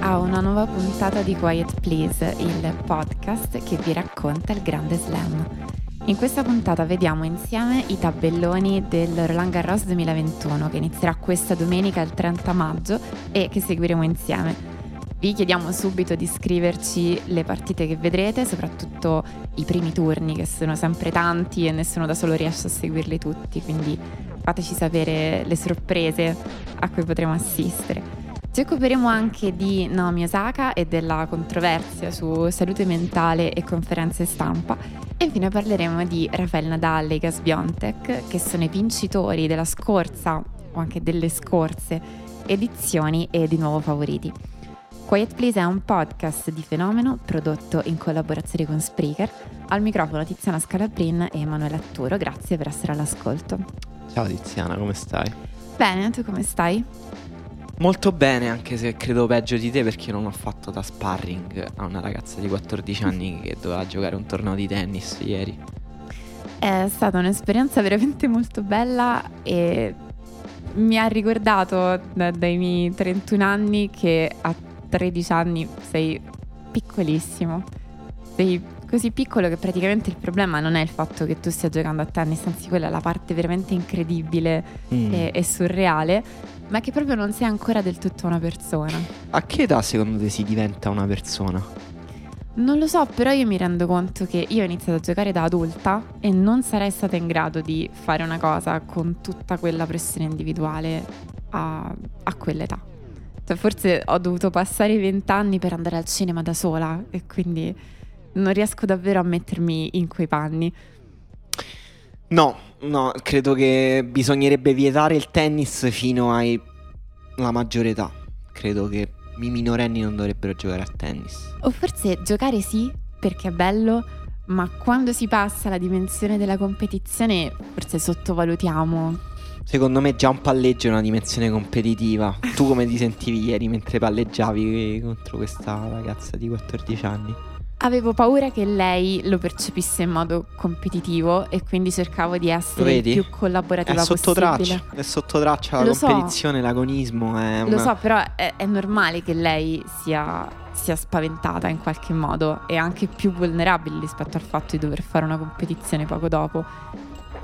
a una nuova puntata di Quiet Please, il podcast che vi racconta il grande slam. In questa puntata vediamo insieme i tabelloni del Roland Garros 2021 che inizierà questa domenica il 30 maggio e che seguiremo insieme. Vi chiediamo subito di scriverci le partite che vedrete, soprattutto i primi turni che sono sempre tanti e nessuno da solo riesce a seguirli tutti, quindi fateci sapere le sorprese a cui potremo assistere. Ci occuperemo anche di Naomi Osaka e della controversia su salute mentale e conferenze stampa e infine parleremo di Rafael Nadal e Gas Biontech che sono i vincitori della scorsa o anche delle scorse edizioni e di nuovo favoriti. Quiet Please è un podcast di fenomeno prodotto in collaborazione con Spreaker. Al microfono Tiziana Scalabrin e Emanuele Atturo, grazie per essere all'ascolto. Ciao Tiziana, come stai? Bene, tu come stai? Molto bene, anche se credo peggio di te perché non ho fatto da sparring a una ragazza di 14 anni che doveva giocare un torneo di tennis ieri. È stata un'esperienza veramente molto bella e mi ha ricordato da, dai miei 31 anni che a 13 anni sei piccolissimo. Sei così piccolo che praticamente il problema non è il fatto che tu stia giocando a tennis, anzi quella è la parte veramente incredibile mm. e, e surreale ma che proprio non sei ancora del tutto una persona. A che età secondo te si diventa una persona? Non lo so, però io mi rendo conto che io ho iniziato a giocare da adulta e non sarei stata in grado di fare una cosa con tutta quella pressione individuale a, a quell'età. Cioè, forse ho dovuto passare i vent'anni per andare al cinema da sola e quindi non riesco davvero a mettermi in quei panni. No, no, credo che bisognerebbe vietare il tennis fino alla maggiore età. Credo che i minorenni non dovrebbero giocare a tennis. O forse giocare sì, perché è bello, ma quando si passa alla dimensione della competizione forse sottovalutiamo. Secondo me già un palleggio è una dimensione competitiva. tu come ti sentivi ieri mentre palleggiavi contro questa ragazza di 14 anni? Avevo paura che lei lo percepisse in modo competitivo e quindi cercavo di essere il più collaborativa è sotto possibile. Traccia, è sotto traccia la lo competizione, so. l'agonismo. È una... Lo so, però è, è normale che lei sia, sia, spaventata in qualche modo e anche più vulnerabile rispetto al fatto di dover fare una competizione poco dopo.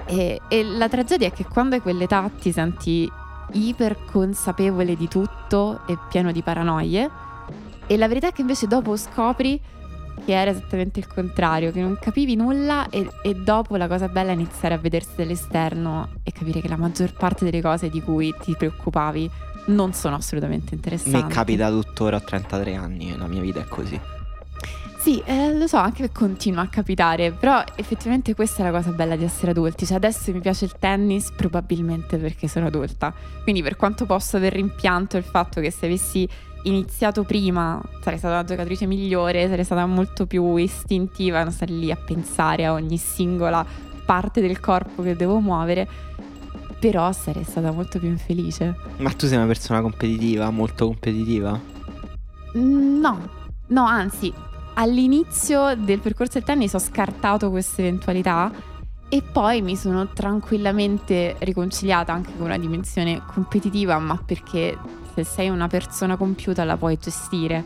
E, e la tragedia è che quando hai quell'età ti senti iper consapevole di tutto e pieno di paranoie e la verità è che invece dopo scopri che era esattamente il contrario, che non capivi nulla e, e, dopo la cosa bella è iniziare a vedersi dall'esterno e capire che la maggior parte delle cose di cui ti preoccupavi non sono assolutamente interessanti. Mi capita tuttora a 33 anni la mia vita è così. Sì, eh, lo so, anche continua a capitare, però effettivamente questa è la cosa bella di essere adulti. Cioè adesso mi piace il tennis probabilmente perché sono adulta. Quindi per quanto posso aver rimpianto il fatto che se avessi iniziato prima sarei stata una giocatrice migliore, sarei stata molto più istintiva, non stare lì a pensare a ogni singola parte del corpo che devo muovere. Però sarei stata molto più infelice. Ma tu sei una persona competitiva, molto competitiva? No, no, anzi, all'inizio del percorso del tennis ho scartato questa eventualità e poi mi sono tranquillamente riconciliata anche con una dimensione competitiva, ma perché se sei una persona compiuta la puoi gestire.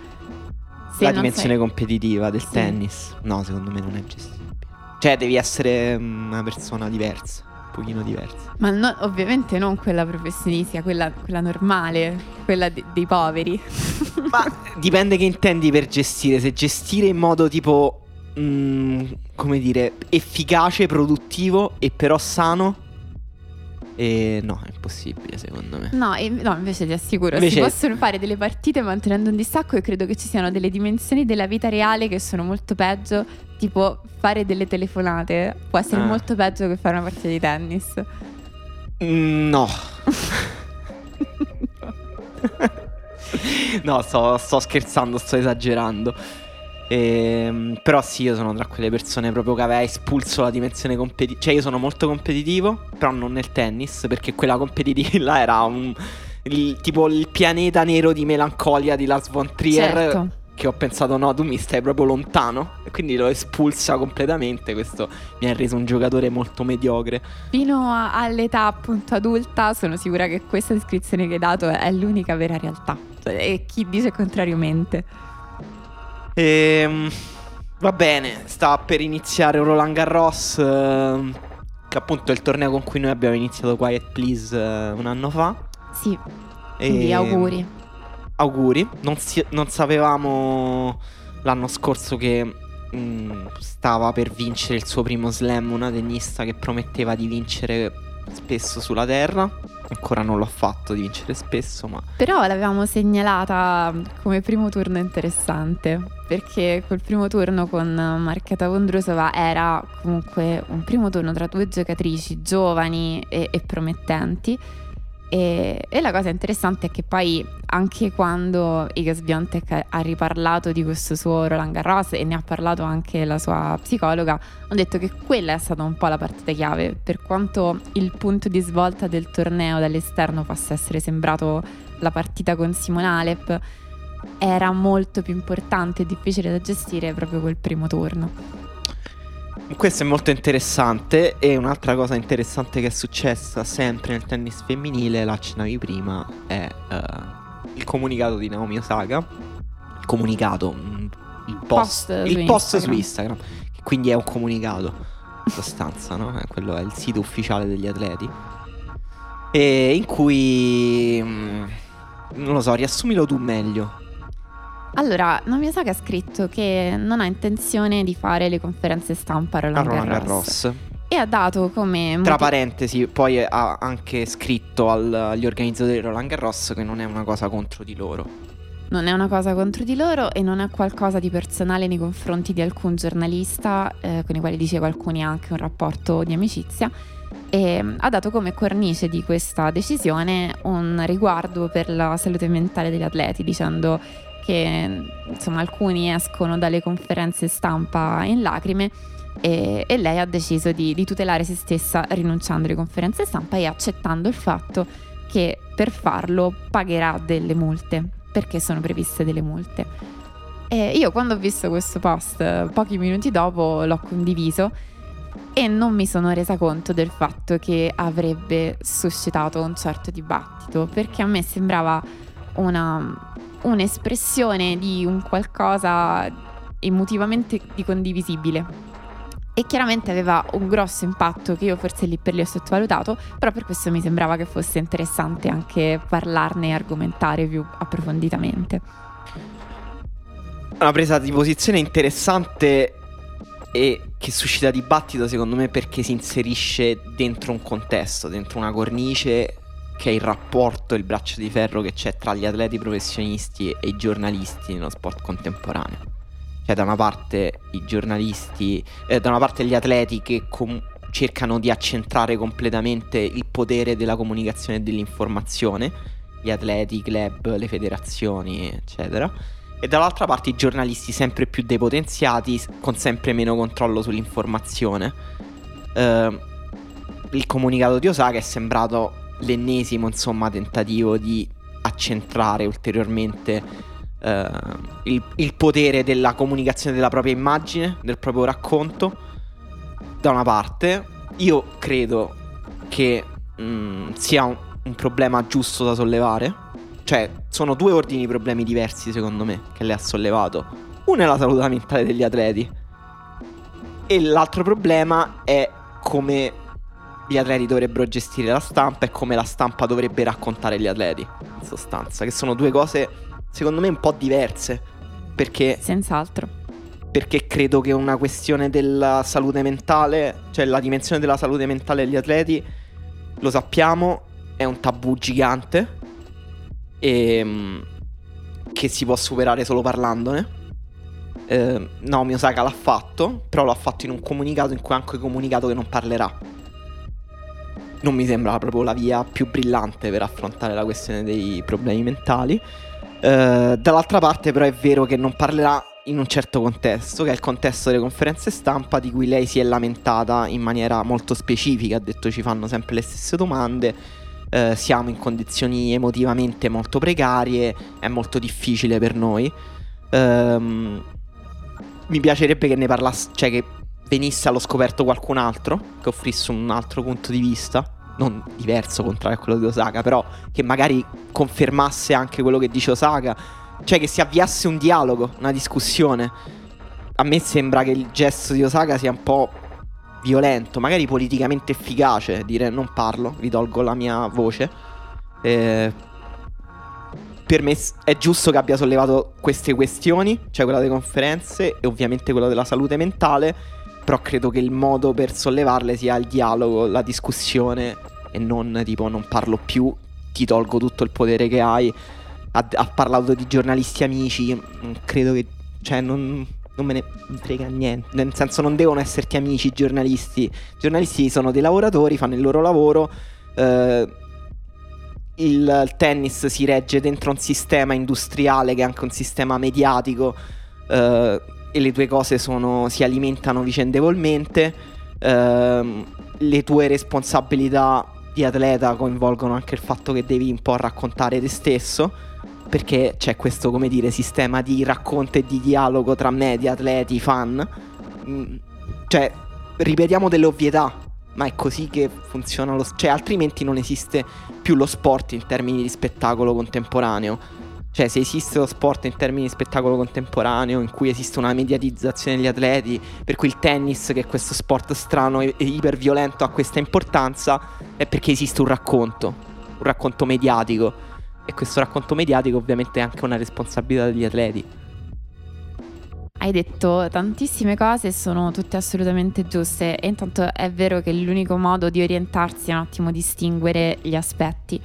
Se la dimensione sei... competitiva del sì. tennis, no, secondo me non è gestibile. Cioè, devi essere mm, una persona diversa, un pochino diversa. Ma no, ovviamente non quella professionistica, quella, quella normale, quella de- dei poveri. Ma dipende che intendi per gestire. Se gestire in modo tipo, mm, come dire, efficace, produttivo e però sano e no, è impossibile secondo me. No, e, no invece ti assicuro, invece... si possono fare delle partite mantenendo un distacco e credo che ci siano delle dimensioni della vita reale che sono molto peggio, tipo fare delle telefonate può essere ah. molto peggio che fare una partita di tennis. Mm, no. no, sto, sto scherzando, sto esagerando. Ehm, però sì, io sono tra quelle persone proprio che aveva espulso la dimensione competitiva. Cioè, io sono molto competitivo, però non nel tennis, perché quella competitiva era un. Il, tipo il pianeta nero di melancolia di Lars von Trier. Certo. che ho pensato no, tu mi stai proprio lontano e quindi l'ho espulsa completamente, questo mi ha reso un giocatore molto mediocre. Fino a, all'età appunto adulta sono sicura che questa descrizione che hai dato è l'unica vera realtà e chi dice contrariamente. Ehm, va bene, sta per iniziare Roland Garros, eh, che appunto è il torneo con cui noi abbiamo iniziato Quiet Please eh, un anno fa. Sì, quindi E- auguri. Auguri, non, si- non sapevamo l'anno scorso che mm, stava per vincere il suo primo slam, una tennista che prometteva di vincere spesso sulla terra. Ancora non l'ho fatto di vincere spesso, ma Però l'avevamo segnalata come primo turno interessante, perché quel primo turno con Marchetta Vondrusova era comunque un primo turno tra due giocatrici giovani e, e promettenti. E, e la cosa interessante è che poi anche quando Iga Swiatek ha- riparlato di questo suo Roland Garros e ne ha parlato anche la sua psicologa, hanno detto che quella è stata un po' la partita chiave, per quanto il punto di svolta del torneo dall'esterno possa essere sembrato la partita con Simone Alep, era molto più importante e difficile da gestire proprio quel primo turno. Questo è molto interessante e un'altra cosa interessante che è successa sempre nel tennis femminile, la accennavi prima, è eh, il comunicato di Naomi Osaka. Il comunicato, mm, il post, Post il su post Instagram. su Instagram, che quindi è un comunicato in sostanza, no? Eh, quello è il sito ufficiale degli atleti. E in cui... mm, non lo so, riassumilo tu meglio. Allora, Naomi Osaka ha scritto che non ha intenzione di fare le conferenze stampa a A Roland Roland Garros. Garros. e ha dato come Tra motiv- parentesi, poi ha anche scritto al- agli organizzatori di Roland Garros che non è una cosa contro di loro. non è una cosa contro di loro e non è qualcosa di personale nei confronti di alcun giornalista eh, con i quali diceva alcuni ha anche un rapporto di amicizia e mm, ha dato come cornice di questa decisione un riguardo per la salute mentale degli atleti dicendo che mm, insomma alcuni escono dalle conferenze stampa in lacrime e, e lei ha deciso di, di tutelare se stessa rinunciando alle conferenze stampa e accettando il fatto che per farlo pagherà delle multe, perché sono previste delle multe. E io quando ho visto questo post, pochi minuti dopo l'ho condiviso e non mi sono resa conto del fatto che avrebbe suscitato un certo dibattito, perché a me sembrava una, un'espressione di un qualcosa emotivamente di condivisibile. E chiaramente aveva un grosso impatto che io forse lì per lì ho sottovalutato, però per questo mi sembrava che fosse interessante anche parlarne e argomentare più approfonditamente. Una presa di posizione interessante e che suscita dibattito secondo me perché si inserisce dentro un contesto, dentro una cornice che è il rapporto, il braccio di ferro che c'è tra gli atleti professionisti e i giornalisti nello sport contemporaneo. Cioè da una parte i giornalisti, eh, da una parte gli atleti che com- cercano di accentrare completamente il potere della comunicazione e dell'informazione, gli atleti, i club, le federazioni, eccetera. E dall'altra parte i giornalisti sempre più depotenziati, con sempre meno controllo sull'informazione. Eh, il comunicato di Osaka è sembrato l'ennesimo, insomma, tentativo di accentrare ulteriormente eh, il, il potere della comunicazione della propria immagine, del proprio racconto. Da una parte, io credo che mm, sia un, un problema giusto da sollevare. Cioè, sono due ordini di problemi diversi, secondo me, che lei ha sollevato. Uno è la salute mentale degli atleti. E l'altro problema è come gli atleti dovrebbero gestire la stampa e come la stampa dovrebbe raccontare gli atleti, in sostanza. Che sono due cose, secondo me, un po' diverse. Perché Senz'altro. perché credo che una questione della salute mentale, cioè la dimensione della salute mentale degli atleti, lo sappiamo, è un tabù gigante e mm, che si può superare solo parlandone. Eh, Naomi Osaka l'ha fatto, però l'ha fatto in un comunicato in cui ha anche comunicato che non parlerà. Non mi sembra proprio la via più brillante per affrontare la questione dei problemi mentali. Eh, dall'altra parte, però, è vero che non parlerà in un certo contesto, che è il contesto delle conferenze stampa, di cui lei si è lamentata in maniera molto specifica. Ha detto ci fanno sempre le stesse domande. eh, siamo in condizioni emotivamente molto precarie, è molto difficile per noi. Ehm, mi piacerebbe che ne parlasse, cioè che venisse allo scoperto qualcun altro, che offrisse un altro punto di vista non diverso contrario a quello di Osaka, però che magari confermasse anche quello che dice Osaka, cioè che si avviasse un dialogo, una discussione. A me sembra che il gesto di Osaka sia un po' violento, magari politicamente efficace, dire non parlo, vi tolgo la mia voce. Eh, per me è giusto che abbia sollevato queste questioni, cioè quella delle conferenze e ovviamente quella della salute mentale, però credo che il modo per sollevarle sia il dialogo, la discussione e non tipo non parlo più, ti tolgo tutto il potere che hai. Ha, ha parlato di giornalisti amici, credo che... Cioè non, non me ne frega niente. Nel senso, non devono esserti amici i giornalisti. I giornalisti sono dei lavoratori, fanno il loro lavoro. Eh, il, tennis si regge dentro un sistema industriale che è anche un sistema mediatico. Eh, e le tue cose sono, si alimentano vicendevolmente. Eh, le tue responsabilità di atleta coinvolgono anche il fatto che devi un po' raccontare te stesso, perché c'è questo, come dire, sistema di racconto e di dialogo tra media, atleti, fan. Mm, cioè, ripetiamo delle ovvietà, ma è così che funziona lo... Cioè, altrimenti non esiste più lo sport in termini di spettacolo contemporaneo cioè, se esiste lo sport in termini di spettacolo contemporaneo, in cui esiste una mediatizzazione degli atleti, per cui il tennis, che è questo sport strano e, iperviolento, ha questa importanza, è perché esiste un racconto, un racconto mediatico. E questo racconto mediatico ovviamente è anche una responsabilità degli atleti. Hai detto tantissime cose, sono tutte assolutamente giuste e intanto è vero che l'unico modo di orientarsi è un attimo distinguere gli aspetti.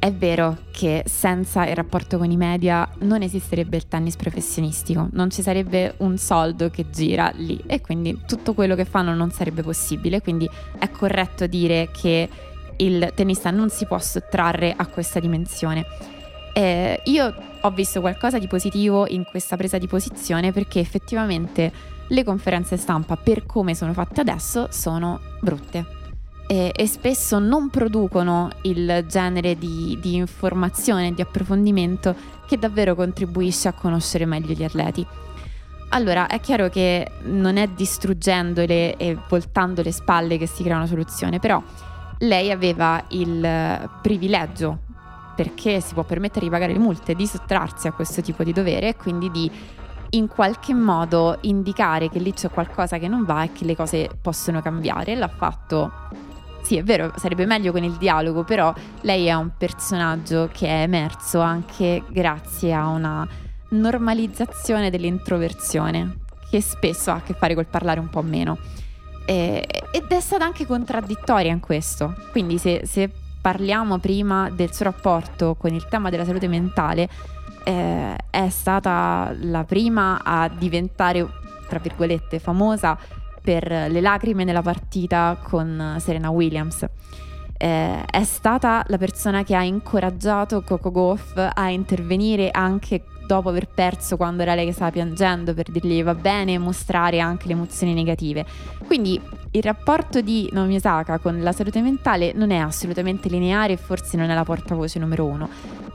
È vero che senza il rapporto con i media non esisterebbe il tennis professionistico, non ci sarebbe un soldo che gira lì e quindi tutto quello che fanno non sarebbe possibile, quindi è corretto dire che il tennista non si può sottrarre a questa dimensione. Eh, io ho visto qualcosa di positivo in questa presa di posizione perché effettivamente le conferenze stampa per come sono fatte adesso sono brutte e, e spesso non producono il genere di, di informazione, di approfondimento che davvero contribuisce a conoscere meglio gli atleti. Allora, è chiaro che non è distruggendole e voltando le spalle che si crea una soluzione, però lei aveva il privilegio, perché si può permettere di pagare le multe, di sottrarsi a questo tipo di dovere e quindi di in qualche modo indicare che lì c'è qualcosa che non va e che le cose possono cambiare. L'ha fatto sì, è vero, sarebbe meglio con il dialogo, però lei è un personaggio che è emerso anche grazie a una normalizzazione dell'introversione, che spesso ha a che fare col parlare un po' meno. E, ed è stata anche contraddittoria in questo. Quindi se, se, parliamo prima del suo rapporto con il tema della salute mentale, eh, è stata la prima a diventare, tra virgolette, famosa per le lacrime nella partita con Serena Williams. Eh, è stata la persona che ha incoraggiato Coco Goff a intervenire anche dopo aver perso quando era lei che stava piangendo per dirgli va bene mostrare anche le emozioni negative. Quindi il rapporto di Naomi Osaka con la salute mentale non è assolutamente lineare e forse non è la portavoce numero uno,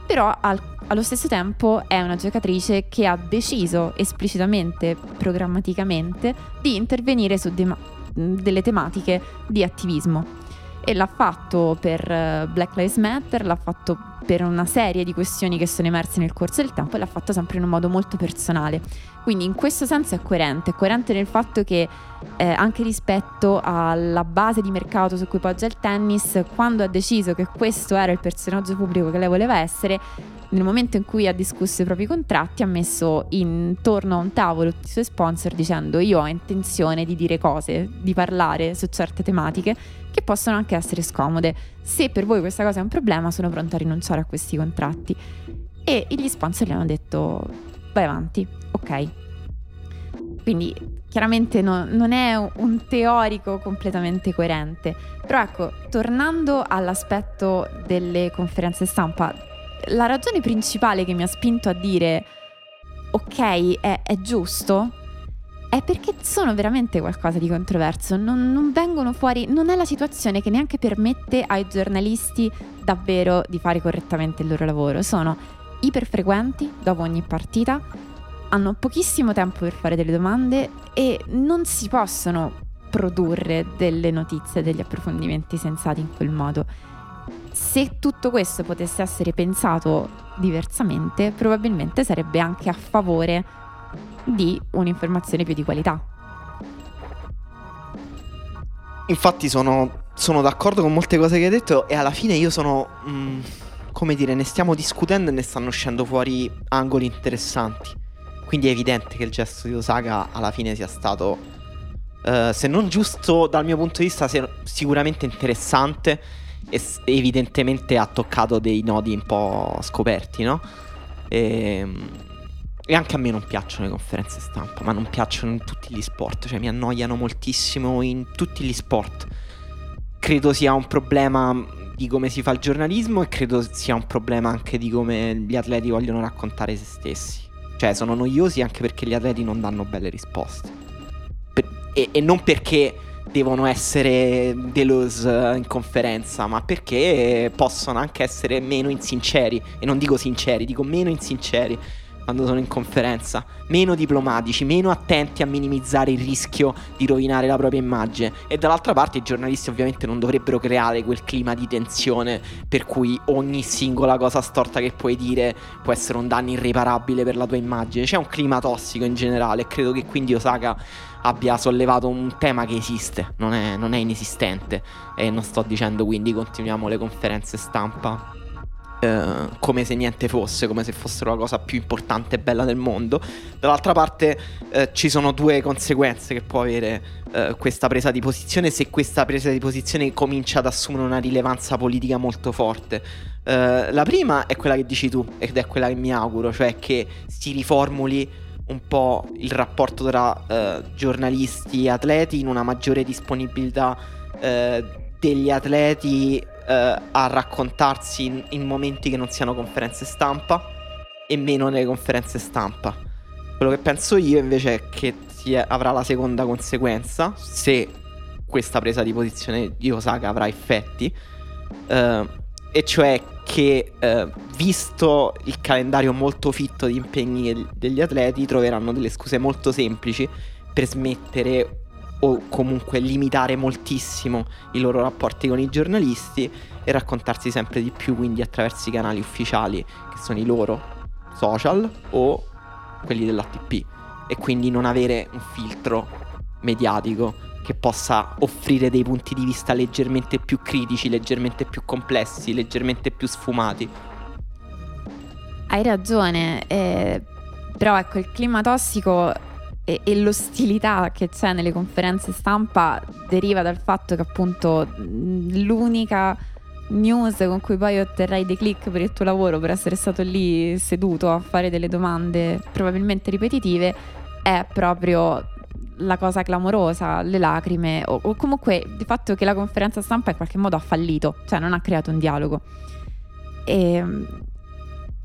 però al allo stesso tempo è una giocatrice che ha deciso esplicitamente, programmaticamente, di intervenire su de- delle tematiche di attivismo. E l'ha fatto per eh, Black Lives Matter, l'ha fatto per una serie di questioni che sono emerse nel corso del tempo e l'ha fatto sempre in un modo molto personale. Quindi in questo senso è coerente, è coerente nel fatto che eh, anche rispetto alla base di mercato su cui poggia il tennis, quando ha deciso che questo era il personaggio pubblico che lei voleva essere, nel momento in cui ha discusso i propri contratti ha messo intorno a un tavolo tutti i suoi sponsor dicendo io ho intenzione di dire cose, di parlare su certe tematiche che possono anche essere scomode. Se per voi questa cosa è un problema sono pronta a rinunciare a questi contratti. E gli sponsor gli hanno detto vai avanti, ok. Quindi chiaramente no, non è un teorico completamente coerente. Però ecco, tornando all'aspetto delle conferenze stampa, la ragione principale che mi ha spinto a dire ok, è, è giusto, è perché sono veramente qualcosa di controverso, non, non, vengono fuori, non è la situazione che neanche permette ai giornalisti davvero di fare correttamente il loro lavoro, sono iperfrequenti dopo ogni partita, hanno pochissimo tempo per fare delle domande e non si possono produrre delle notizie, degli approfondimenti sensati in quel modo. Se tutto questo potesse essere pensato diversamente, probabilmente sarebbe anche a favore di un'informazione più di qualità. Infatti sono, sono d'accordo con molte cose che hai detto e alla fine io sono... Mh, mm, come dire, ne stiamo discutendo e ne stanno uscendo fuori angoli interessanti. Quindi è evidente che il gesto di Osaka alla fine sia stato, uh, se non giusto dal mio punto di vista, sicuramente interessante e evidentemente ha toccato dei nodi un po' scoperti, no? Ehm, e anche a me non piacciono le conferenze stampa, ma non piacciono in tutti gli sport, cioè mi annoiano moltissimo in tutti gli sport. Credo sia un problema di come si fa il giornalismo e credo sia un problema anche di come gli atleti vogliono raccontare se stessi. Cioè sono noiosi anche perché gli atleti non danno belle risposte. Per, e, e, non perché devono essere delusi in conferenza, ma perché possono anche essere meno insinceri. E non dico sinceri, dico meno insinceri quando sono in conferenza, meno diplomatici, meno attenti a minimizzare il rischio di rovinare la propria immagine. E dall'altra parte i giornalisti ovviamente non dovrebbero creare quel clima di tensione per cui ogni singola cosa storta che puoi dire può essere un danno irreparabile per la tua immagine. C'è un clima tossico in generale e credo che quindi Osaka abbia sollevato un tema che esiste, non è, non è inesistente. E non sto dicendo quindi continuiamo le conferenze stampa eh, come se niente fosse, come se fossero la cosa più importante e bella del mondo. Dall'altra parte eh, ci sono due conseguenze che può avere eh, questa presa di posizione se questa presa di posizione comincia ad assumere una rilevanza politica molto forte. Eh, la prima è quella che dici tu ed è quella che mi auguro, cioè che si riformuli un po' il rapporto tra eh, giornalisti e atleti in una maggiore disponibilità degli atleti eh, a raccontarsi in, in, momenti che non siano conferenze stampa e meno nelle conferenze stampa. Quello che penso io invece è che è, avrà la seconda conseguenza, se questa presa di posizione di Osaka avrà effetti, eh, e cioè che eh, visto il calendario molto fitto di impegni degli atleti troveranno delle scuse molto semplici per smettere o comunque limitare moltissimo i loro rapporti con i giornalisti e raccontarsi sempre di più quindi attraverso i canali ufficiali che sono i loro social o quelli dell'ATP e quindi non avere un filtro mediatico che possa offrire dei punti di vista leggermente più critici, leggermente più complessi, leggermente più sfumati. Hai ragione, eh, però ecco il clima tossico e, e, l'ostilità che c'è nelle conferenze stampa deriva dal fatto che appunto l'unica news con cui poi otterrai dei click per il tuo lavoro, per essere stato lì seduto a fare delle domande probabilmente ripetitive, è proprio la cosa clamorosa, le lacrime o, o comunque il fatto che la conferenza stampa in qualche modo ha fallito, cioè non ha creato un dialogo. E, ehm,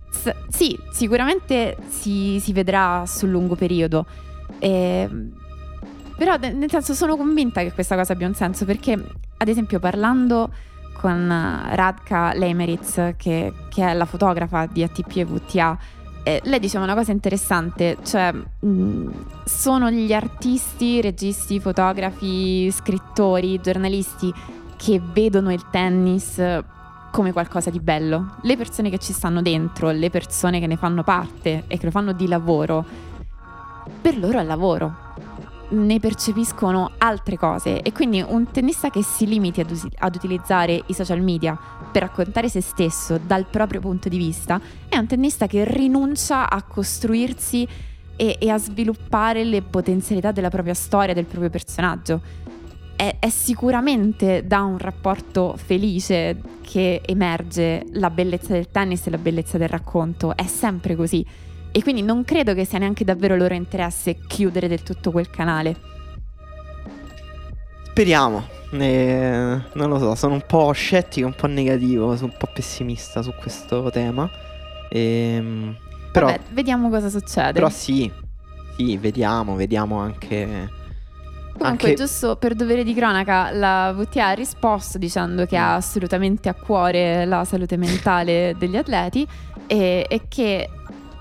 s- sì, sicuramente si, si vedrà sul lungo periodo e, però nel senso sono convinta che questa cosa abbia un senso perché ad esempio parlando con Radka Lemeritz che, che è la fotografa di ATP e VTA eh, lei diceva una cosa interessante, cioè mh, sono gli artisti, registi, fotografi, scrittori, giornalisti che vedono il tennis come qualcosa di bello. Le persone che ci stanno dentro, le persone che ne fanno parte e che lo fanno di lavoro, per loro è lavoro. Ne percepiscono altre cose e quindi un tennista che si limiti ad, us- ad, utilizzare i social media per raccontare se stesso dal proprio punto di vista è un tennista che rinuncia a costruirsi e, e a sviluppare le potenzialità della propria storia, del proprio personaggio. È, è sicuramente da un rapporto felice che emerge la bellezza del tennis e la bellezza del racconto, è sempre così e quindi non credo che sia neanche davvero loro interesse chiudere del tutto quel canale. Speriamo. Eh, non lo so, sono un po' scettico, un po' negativo, sono un po' pessimista su questo tema. Ehm, però, Vabbè, vediamo cosa succede. Però sì, sì, vediamo, vediamo anche Comunque, Anche- giusto per dovere di cronaca, la VTA ha risposto dicendo che ha assolutamente a cuore la salute mentale degli atleti e, e che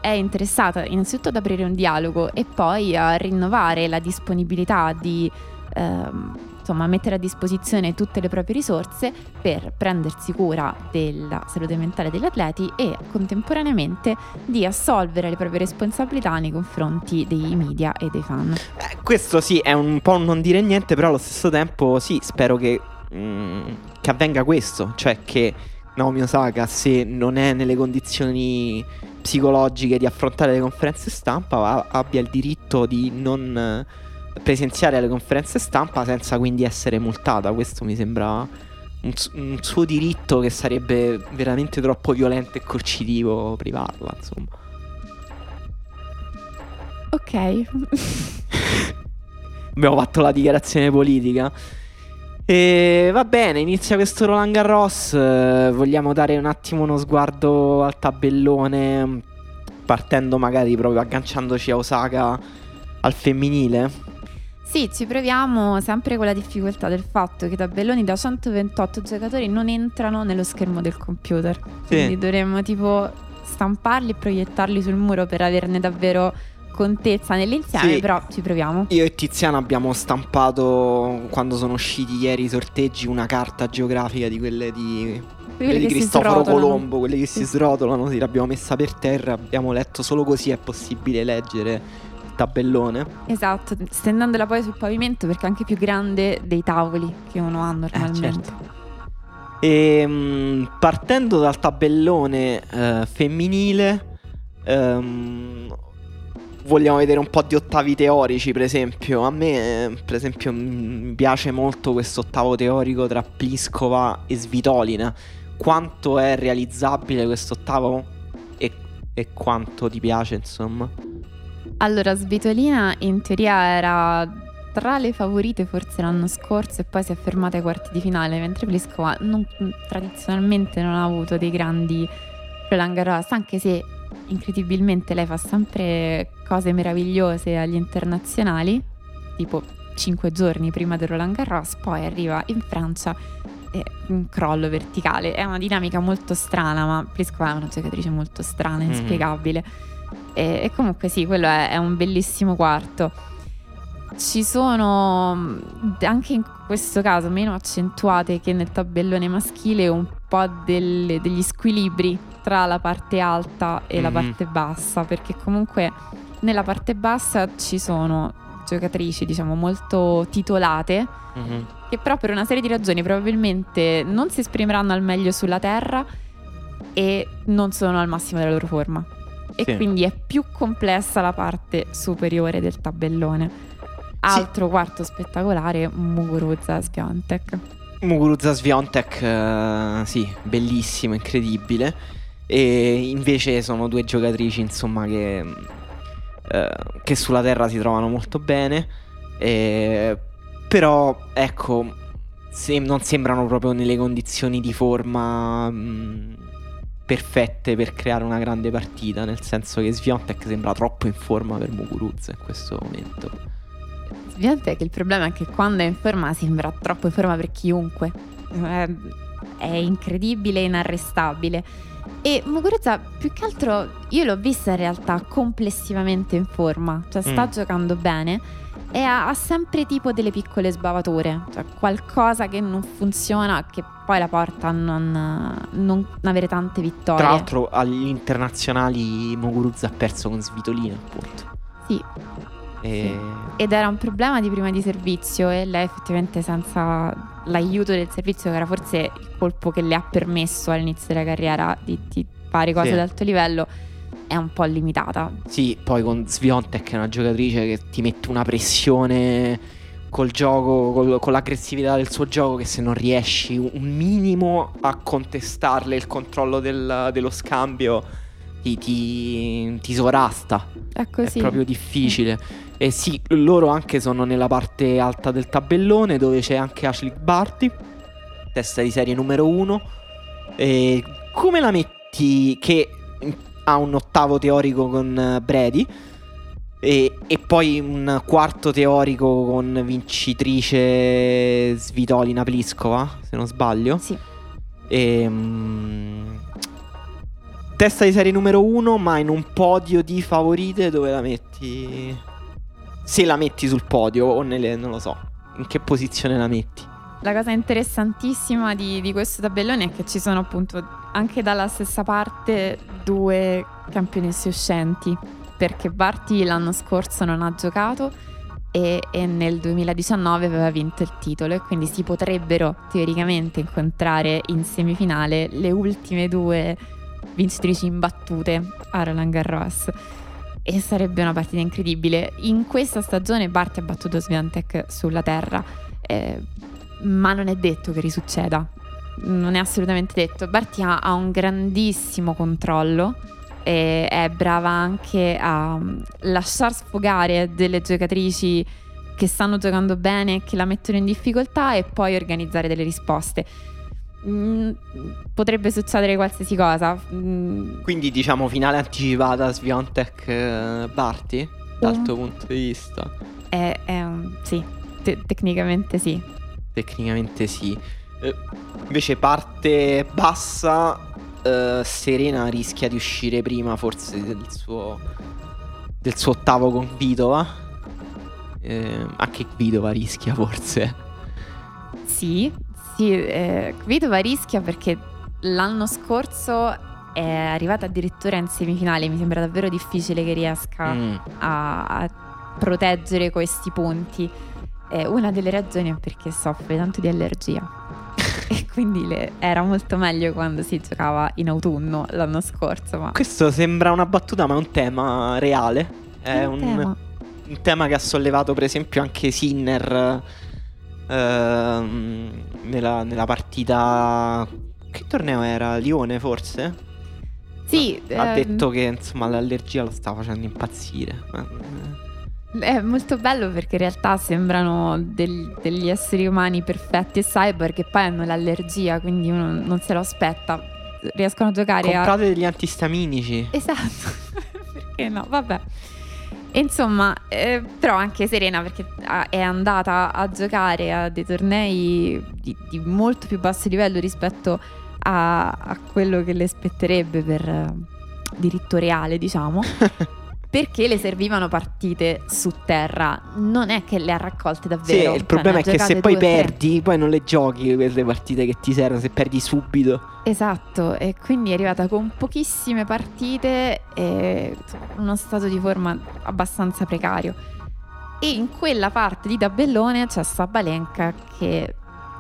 è interessata innanzitutto ad aprire un dialogo e poi a rinnovare la disponibilità di ehm, insomma, mettere a disposizione tutte le proprie risorse per prendersi cura della salute mentale degli atleti e contemporaneamente di assolvere le proprie responsabilità nei confronti dei media e dei fan. Eh, questo sì, è un po' non dire niente, però allo stesso tempo sì, spero che, mm, che avvenga questo, cioè che Naomi Osaka, se non è nelle condizioni psicologiche di affrontare le conferenze stampa, abbia il diritto di non eh, presenziare alle conferenze stampa senza quindi essere multata. Questo mi sembra un, un suo diritto che sarebbe veramente troppo violento e coercitivo privarla, insomma. Ok. Abbiamo fatto la dichiarazione politica. E va bene, inizia questo Roland Garros. eh, vogliamo dare un attimo uno sguardo al tabellone, partendo magari proprio agganciandoci a Osaka al femminile. Sì, ci proviamo sempre con la difficoltà del fatto che i tabelloni da 128 giocatori non entrano nello schermo del computer. Quindi dovremmo tipo stamparli e proiettarli sul muro per averne davvero contezza nell'insieme, Sì. però ci proviamo. Io e Tiziano abbiamo stampato, quando sono usciti ieri i sorteggi, una carta geografica di quelle di, quelle di Cristoforo. Colombo, quelle che si srotolano. Sì, l'abbiamo messa per terra. Abbiamo letto solo così è possibile leggere il tabellone. Esatto, stendendola poi sul pavimento perché è anche più grande dei tavoli che uno ha normalmente. certo. E mm, partendo dal tabellone eh, femminile, ehm, vogliamo vedere un po' di ottavi teorici, per esempio. A me, per esempio, mi piace molto questo ottavo teorico tra Pliskova e Svitolina. Quanto è realizzabile questo ottavo e, e quanto ti piace, insomma? Allora, Svitolina in teoria era tra le favorite forse l'anno scorso e poi si è fermata ai quarti di finale, mentre Pliskova non- tradizionalmente non ha avuto dei grandi Roland Garros, anche se incredibilmente lei fa sempre cose meravigliose agli internazionali, tipo 5 giorni prima del Roland Garros, poi arriva in Francia e un crollo verticale. È una dinamica molto strana, ma Pliskova è una giocatrice molto strana, Mhm. inspiegabile. E, e comunque sì, quello è, è un bellissimo quarto. Ci sono anche in questo caso meno accentuate che nel tabellone maschile un po' delle- degli squilibri tra la parte alta e la Mhm. parte bassa, perché comunque nella parte bassa ci sono giocatrici, diciamo, molto titolate, Mhm. che però per una serie di ragioni probabilmente non si esprimeranno al meglio sulla terra e non sono al massimo della loro forma. E Sì. quindi è più complessa la parte superiore del tabellone. Altro quarto spettacolare, Muguruza Sviantek. Muguruza Sviontek, eh, sì, bellissimo, incredibile. E invece sono due giocatrici, insomma, che, eh, che sulla terra si trovano molto bene. E- però, ecco, se- non sembrano proprio nelle condizioni di forma mh, perfette per creare una grande partita. Nel senso che Sviontek sembra troppo in forma per Muguruza in questo momento. Sviantek il problema è che quando è in forma sembra troppo in forma per chiunque. È, è incredibile e inarrestabile. E Muguruza più che altro io l'ho vista in realtà complessivamente in forma, cioè sta Mm. giocando bene e ha, ha sempre tipo delle piccole sbavature, cioè qualcosa che non funziona che poi la porta a non, non avere tante vittorie. Tra l'altro, agli internazionali Muguruza ha perso con Svitolina, appunto. Sì, E... ed era un problema di prima di servizio e lei effettivamente senza l'aiuto del servizio che era forse il colpo che le ha permesso all'inizio della carriera di, di fare cose Sì. ad alto livello è un po' limitata. Sì, poi con Sviontek che è una giocatrice che ti mette una pressione col gioco, col- con l'aggressività del suo gioco che se non riesci un minimo a contestarle il controllo del- dello scambio ti, ti, ti sovrasta. È così. È proprio difficile. E sì, loro anche sono nella parte alta del tabellone dove c'è anche Ashley Barty, testa di serie numero uno. E come la metti che ha un ottavo teorico con eh, Brady? E, e, poi un quarto teorico con vincitrice Svitolina Pliskova, se non sbaglio. Sì. E, um, testa di serie numero uno, ma in un podio di favorite dove la metti? Se la metti sul podio o nelle, non lo so, in che posizione la metti? La cosa interessantissima di, di questo tabellone è che ci sono appunto anche dalla stessa parte due campionesse uscenti perché Barty l'anno scorso non ha giocato e, e, nel 2019 aveva vinto il titolo e quindi si potrebbero teoricamente incontrare in semifinale le ultime due vincitrici imbattute a Roland Garros e sarebbe una partita incredibile. In questa stagione Barty ha battuto Sviantec sulla terra, eh, ma non è detto che risucceda, non è assolutamente detto. Barty ha, ha un grandissimo controllo e è brava anche a mm, lasciar sfogare delle giocatrici che stanno giocando bene, che la mettono in difficoltà e poi organizzare delle risposte. Mm, potrebbe succedere qualsiasi cosa. Mm. Quindi diciamo finale anticipata Sviontek eh, Barty dal tuo punto di vista? È, è un, sì, te- tecnicamente sì. Tecnicamente sì. Eh, invece parte bassa uh, Serena rischia di uscire prima forse del suo, del suo ottavo con Vitova. Eh, anche Vitova rischia forse. Sì, sì, eh, Vitova rischia perché l'anno scorso è arrivata addirittura in semifinale. Mi sembra davvero difficile che riesca mm. a, a, proteggere questi punti. Eh, una delle ragioni è perché soffre tanto di allergia. e quindi le, era molto meglio quando si giocava in autunno l'anno scorso. Ma... Questo sembra una battuta, ma è un tema reale. È, è un, un, tema. un, tema. che ha sollevato, per esempio, anche Sinner nella, nella partita. Che torneo era? Lione, forse? Sì. Ha ehm... detto che insomma l'allergia lo sta facendo impazzire. È molto bello perché in realtà sembrano del, degli esseri umani perfetti e cyber che poi hanno l'allergia, quindi uno non se lo aspetta. Riescono a giocare Comprate a... degli antistaminici. Esatto. perché no? Vabbè. Insomma, eh, però anche Serena perché è andata a giocare a dei tornei di, di molto più basso livello rispetto a, a quello che le spetterebbe per eh, diritto reale, diciamo. perché le servivano partite su terra. Non è che le ha raccolte davvero. Sì, il cioè, problema è che se poi perdi, poi non le giochi quelle partite che ti servono, se perdi subito. Esatto, e quindi è arrivata con pochissime partite e uno stato di forma abbastanza precario. E in quella parte di tabellone c'è Sabalenka che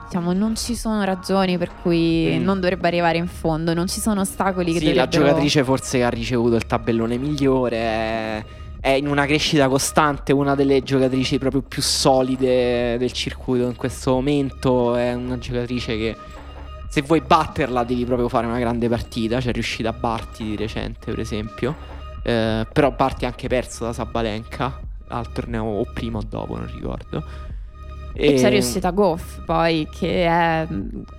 diciamo, non ci sono ragioni per cui mm. non dovrebbe arrivare in fondo, non ci sono ostacoli che sì, dovrebbero... la giocatrice forse ha ricevuto il tabellone migliore, è, in una crescita costante, una delle giocatrici proprio più solide del circuito in questo momento, è una giocatrice che se vuoi batterla devi proprio fare una grande partita, c'è riuscita a Barti di recente per esempio, eh, però Barti ha anche perso da Sabalenka al torneo o prima o dopo, non ricordo. E, e c'è riuscita Goff poi che è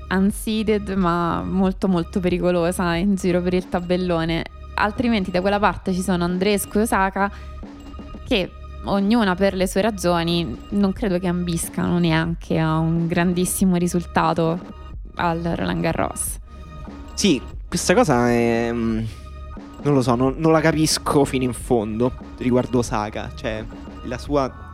unseeded ma molto molto pericolosa in giro per il tabellone. Altrimenti da quella parte ci sono Andrescu e Osaka che ognuna per le sue ragioni non credo che ambiscano neanche a un grandissimo risultato al Roland Garros. Sì, questa cosa è... Mm, non lo so, non, non la capisco fino in fondo riguardo Osaka. Cioè, la sua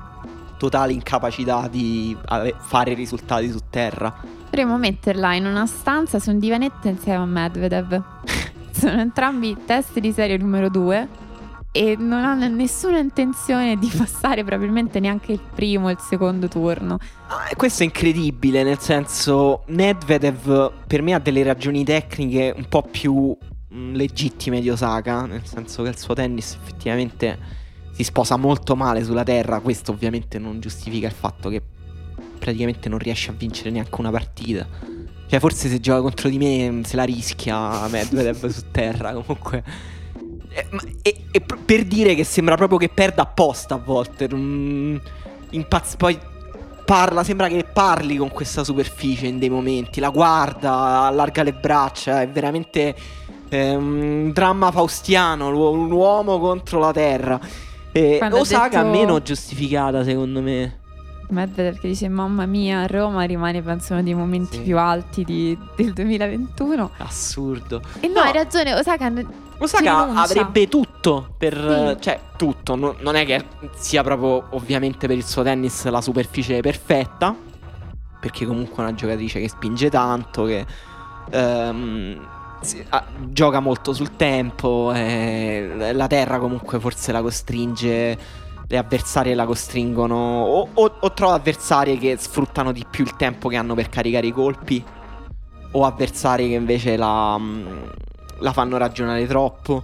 totale incapacità di fare risultati su terra. Potremmo metterla in una stanza su un divanetto insieme a Medvedev. Sono entrambi test di serie numero 2 e non hanno nessuna intenzione di passare probabilmente neanche il primo o il secondo turno. Ah, questo è incredibile, nel senso Medvedev per me ha delle ragioni tecniche un po' più mh, mm, legittime di Osaka, nel senso che il suo tennis effettivamente si sposa molto male sulla terra. Questo ovviamente non giustifica il fatto che praticamente non riesce a vincere neanche una partita. Cioè, forse se gioca contro di me se la rischia Medvedev su terra. Comunque. E, e, e, per dire che sembra proprio che perda apposta a volte. Non... Impazz- poi parla, sembra che parli con questa superficie in dei momenti. La guarda, allarga le braccia. È veramente eh, un dramma faustiano. un uomo contro la terra. E Quando Osaka detto- meno giustificata, secondo me. Medvedev che dice mamma mia Roma rimane penso uno dei momenti Sì. più alti di- del 2021 Assurdo. e no, No. hai ragione Osaka Osaka avrebbe tutto per. Sì. Cioè, tutto. No- non è che sia proprio, ovviamente, per il suo tennis la superficie perfetta. Perché comunque è una giocatrice che spinge tanto, che. ehm, gioca molto sul tempo. eh, la terra comunque forse la costringe. Le avversarie la costringono. O, o, o trova avversarie che sfruttano di più il tempo che hanno per caricare i colpi. O avversari che invece la, mm, la fanno ragionare troppo.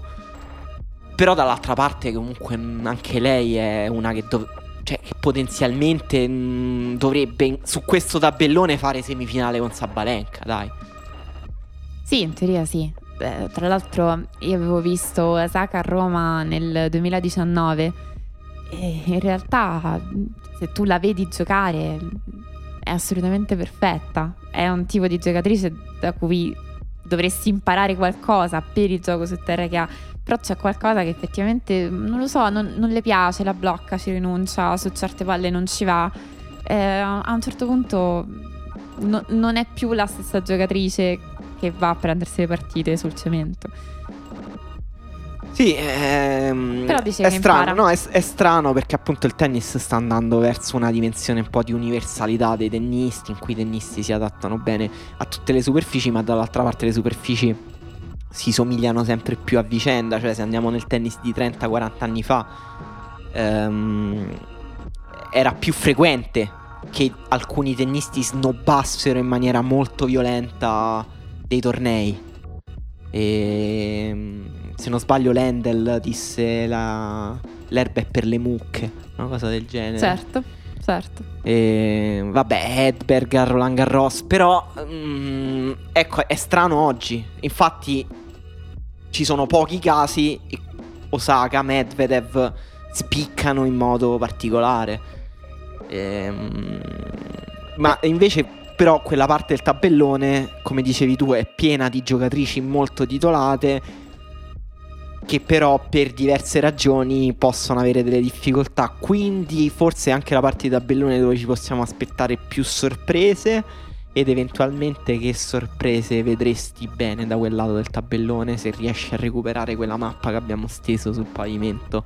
Però dall'altra parte comunque anche lei è una che, dov- cioè, che potenzialmente mm, dovrebbe su questo tabellone fare semifinale con Sabalenka, dai. Sì in teoria sì. Eh, tra l'altro io avevo visto Osaka a Roma nel 2019 e in realtà se tu la vedi giocare è assolutamente perfetta. È un tipo di giocatrice da cui dovresti imparare qualcosa per il gioco su terra che ha. Però c'è qualcosa che effettivamente non lo so non, non le piace la blocca ci rinuncia su certe palle non ci va. Eh, a un certo punto no- non è più la stessa giocatrice che va a prendersi le partite sul cemento. Sì, ehm, Però è strano, no, è, è strano perché appunto il tennis sta andando verso una dimensione un po' di universalità dei tennisti, in cui i tennisti si adattano bene a tutte le superfici, ma dall'altra parte le superfici si somigliano sempre più a vicenda, cioè se andiamo nel tennis di 30-40 anni fa, ehm, era più frequente che alcuni tennisti snobbassero in maniera molto violenta dei tornei. E se non sbaglio, Lendl disse la... l'erba è per le mucche, una cosa del genere. certo certo E, vabbè, Edberg Roland Garros, però mm, ecco, è strano oggi. Infatti ci sono pochi casi e Osaka, Medvedev spiccano in modo particolare. Ehm, ma invece però quella parte del tabellone, come dicevi tu, è piena di giocatrici molto titolate che però per diverse ragioni possono avere delle difficoltà. Quindi forse anche la parte di tabellone dove ci possiamo aspettare più sorprese ed eventualmente che sorprese vedresti bene da quel lato del tabellone se riesci a recuperare quella mappa che abbiamo steso sul pavimento.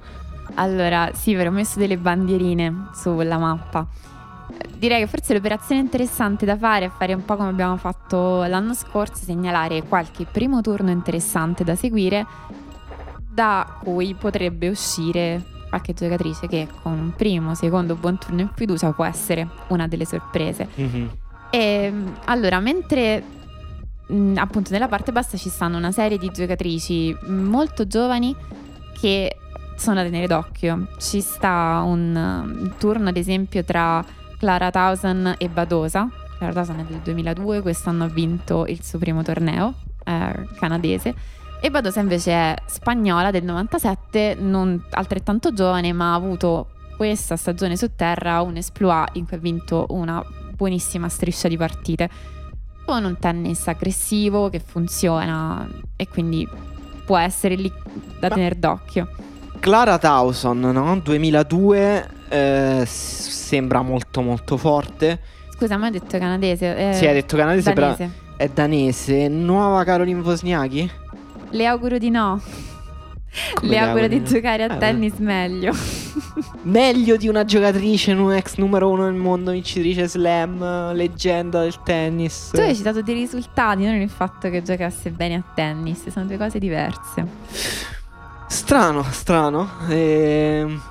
Allora, sì, avrò messo delle bandierine sulla mappa. Direi che forse l'operazione interessante da fare è fare un po' come abbiamo fatto l'anno scorso, segnalare qualche primo turno interessante da seguire, da cui potrebbe uscire qualche giocatrice che con un primo, secondo buon turno in fiducia può essere una delle sorprese. E mm, allora, mentre mm, appunto nella parte bassa ci stanno una serie di giocatrici molto giovani che sono da tenere d'occhio. Ci sta un, um, turno, ad esempio, tra Clara Towson e Badosa. Clara Towson è del 2002, quest'anno ha vinto il suo primo torneo eh, canadese. E Badosa invece è spagnola del 97, non altrettanto giovane, ma ha avuto questa stagione su terra un exploit in cui ha vinto una buonissima striscia di partite con un tennis aggressivo che funziona e quindi può essere lì da tenere d'occhio. Clara Towson, no? 2002, eh, sembra molto molto forte. Scusa, ma hai detto canadese? Eh, si è detto canadese, però danese. è danese. Nuova Caroline Wozniacki? Le auguro di no. Come Le auguro di giocare a Eh, tennis meglio. Meglio di una giocatrice, un ex numero uno del mondo, vincitrice slam, leggenda del tennis. tu hai citato dei risultati, non il fatto che giocasse bene a tennis, sono due cose diverse. Strano, strano. Ehm,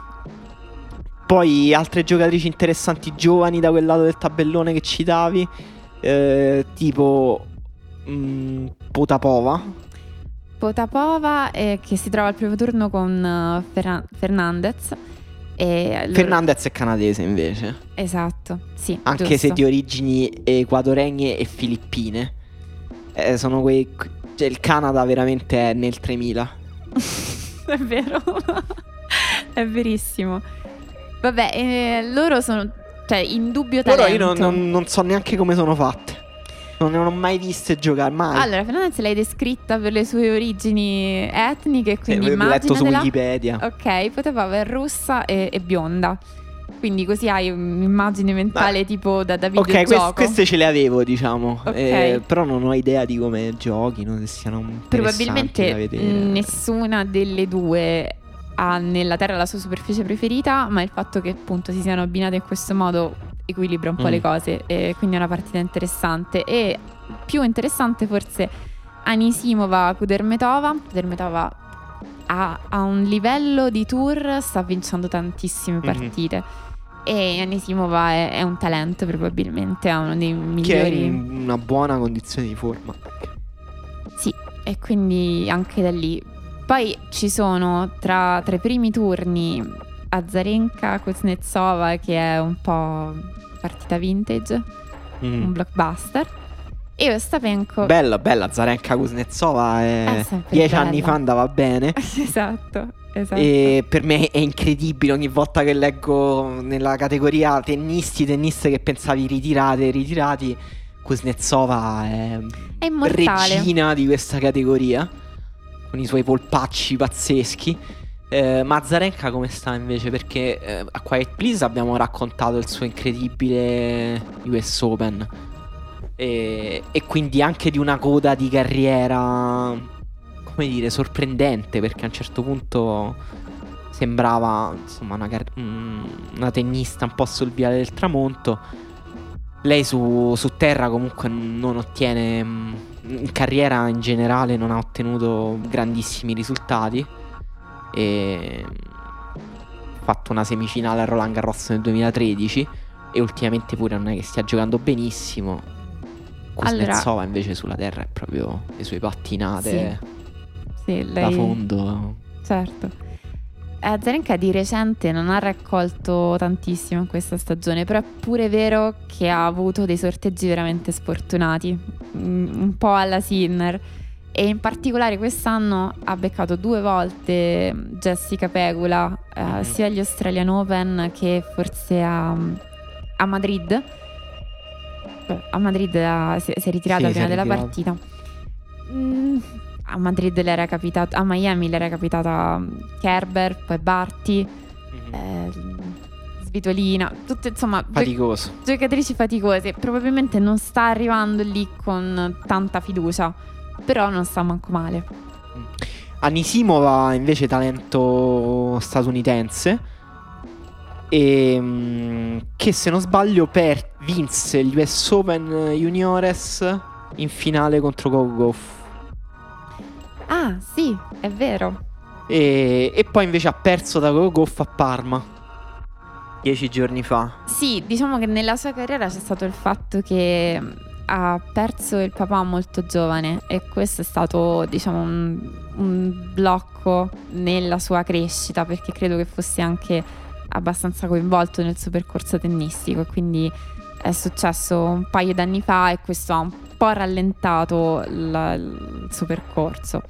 Poi altre giocatrici interessanti giovani da quel lato del tabellone che citavi, eh, tipo mm, Potapova. Potapova eh, che si trova al primo turno con eh, Ferra- Fernandez. E Fernandez è canadese invece, Esatto, sì. anche giusto. se di origini equadoregne e filippine. Eh, sono quei... Cioè, il Canada veramente è nel 3000. è vero, è verissimo. Vabbè, eh, loro sono, cioè, in dubbio Loro talento. io non, non- non so neanche come sono fatte. Non ne ho mai viste giocare mai. Allora, Fernandez l'hai descritta per le sue origini etniche, quindi sì, l'ho letto su immaginatela. Wikipedia. Ok, poteva aver russa e, e bionda. Quindi così hai un'immagine mentale tipo da, da Ok, quest- queste ce le avevo, diciamo. Ok. Eh, però non ho idea di come giochino, se siano interessanti Probabilmente da vedere. mh, nessuna delle due ha nella Terra la sua superficie preferita, ma il fatto che appunto si siano abbinate in questo modo equilibra un po' Mm. le cose e quindi è una partita interessante e più interessante forse Anisimova Kudermetova. Kudermetova ha, ha un livello di tour, sta vincendo tantissime Mhm. partite. E Anisimova è, è un talento probabilmente, ha uno dei Che è migliori. in una buona condizione di forma. Sì, e quindi anche da lì. Poi ci sono tra, tra i primi turni Azarenka Kuznetsova che è un po' partita vintage, Mm. un blockbuster. E Ostapenko. Bella, bella. Zarenka Kuznetsova. È È... Dieci bella. anni fa andava bene. esatto, esatto. E per me è incredibile ogni volta che leggo nella categoria tennisti, tenniste che pensavi ritirate, ritirati. Kuznetsova è È immortale. regina di questa categoria con i suoi polpacci pazzeschi. Eh, Mazzarenka come sta invece? Perché eh, a Quiet Please abbiamo raccontato il suo incredibile US Open e, e quindi anche di una coda di carriera, come dire, sorprendente perché a un certo punto sembrava insomma una, una tennista un po' sul viale del tramonto. Lei su, su terra comunque non ottiene, mm, in carriera in generale non ha ottenuto grandissimi risultati e ha fatto una semifinale a Roland Garros nel 2013 e ultimamente pure non è che stia giocando benissimo. Kuznetsova invece sulla terra è proprio le sue pattinate Sì, da lei... fondo. Certo. Azarenka di recente non ha raccolto tantissimo in questa stagione, però è pure vero che ha avuto dei sorteggi veramente sfortunati, mm, un po' alla Sinner. E in particolare quest'anno ha beccato due volte Jessica Pegula, eh, Mhm. sia agli Australian Open che forse a, a Madrid. Beh, A Madrid ha- si, si è ritirata Sì, prima è della ritirata. partita. Mm, a Madrid le era capitato, a Miami le era capitata Kerber, poi Barty, eh, Svitolina, tutte insomma gio- Faticoso. giocatrici faticose. Probabilmente non sta arrivando lì con tanta fiducia, però non sta manco male. Anisimova invece talento statunitense e mm, che se non sbaglio per vinse gli US Open Juniores in finale contro Coco Gauff. Ah, sì, è vero. E, e poi invece ha perso da Gauff a Parma dieci giorni fa. Sì, diciamo che nella sua carriera c'è stato il fatto che ha perso il papà molto giovane e questo è stato, diciamo, un, un blocco nella sua crescita perché credo che fosse anche abbastanza coinvolto nel suo percorso tennistico e quindi è successo un paio d'anni fa e questo ha un po' rallentato la- il suo percorso.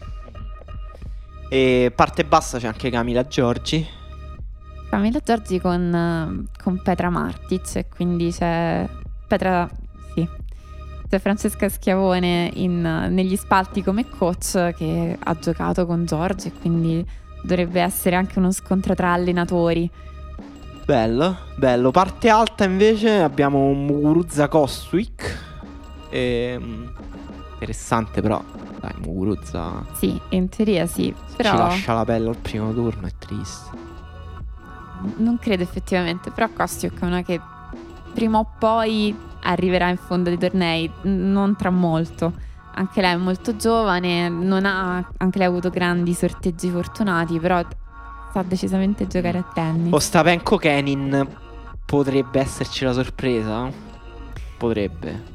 E parte bassa c'è anche Camila Giorgi. Camilla Giorgi con, con Petra Martic e quindi c'è Petra, sì, c'è Francesca Schiavone in- negli spalti come coach che ha giocato con Giorgi e quindi dovrebbe essere anche uno scontro tra allenatori. Bello, bello. Parte alta invece abbiamo Muguruza Kostwick. Ehm, interessante però. Dai, Muguruza Sì, in teoria sì, ci però lascia la pelle al primo turno, è triste. non credo effettivamente, però Kostiuk è una che prima o poi arriverà in fondo ai tornei, non tra molto. Anche lei è molto giovane, non ha, anche lei ha avuto grandi sorteggi fortunati, però sa decisamente giocare a tennis. Ostapenko Kenin potrebbe esserci la sorpresa? Potrebbe.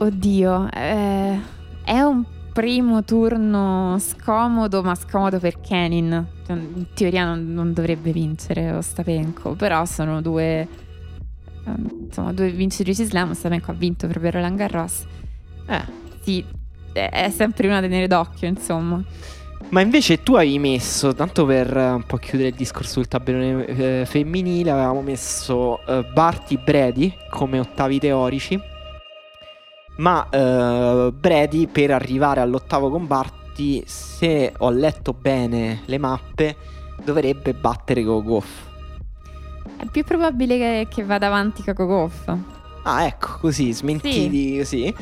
Oddio, eh, è un primo turno scomodo, ma scomodo per Kenin. Cioè, In teoria non, non dovrebbe vincere Ostapenko, però sono due, ehm, insomma, due vincitrici slam. Ostapenko ha vinto proprio Roland Garros. Eh. Sì, è sempre una tenere d'occhio, insomma. Ma invece tu avevi messo, tanto per eh, un po' chiudere il discorso sul tabellone eh, femminile, avevamo messo eh, Barty Brady come ottavi teorici. Ma eh, Brady per arrivare all'ottavo comparti, se ho letto bene le mappe, dovrebbe battere Gogoff. È più probabile che, che vada avanti Coco Goff. Ah, ecco, così, smentiti così.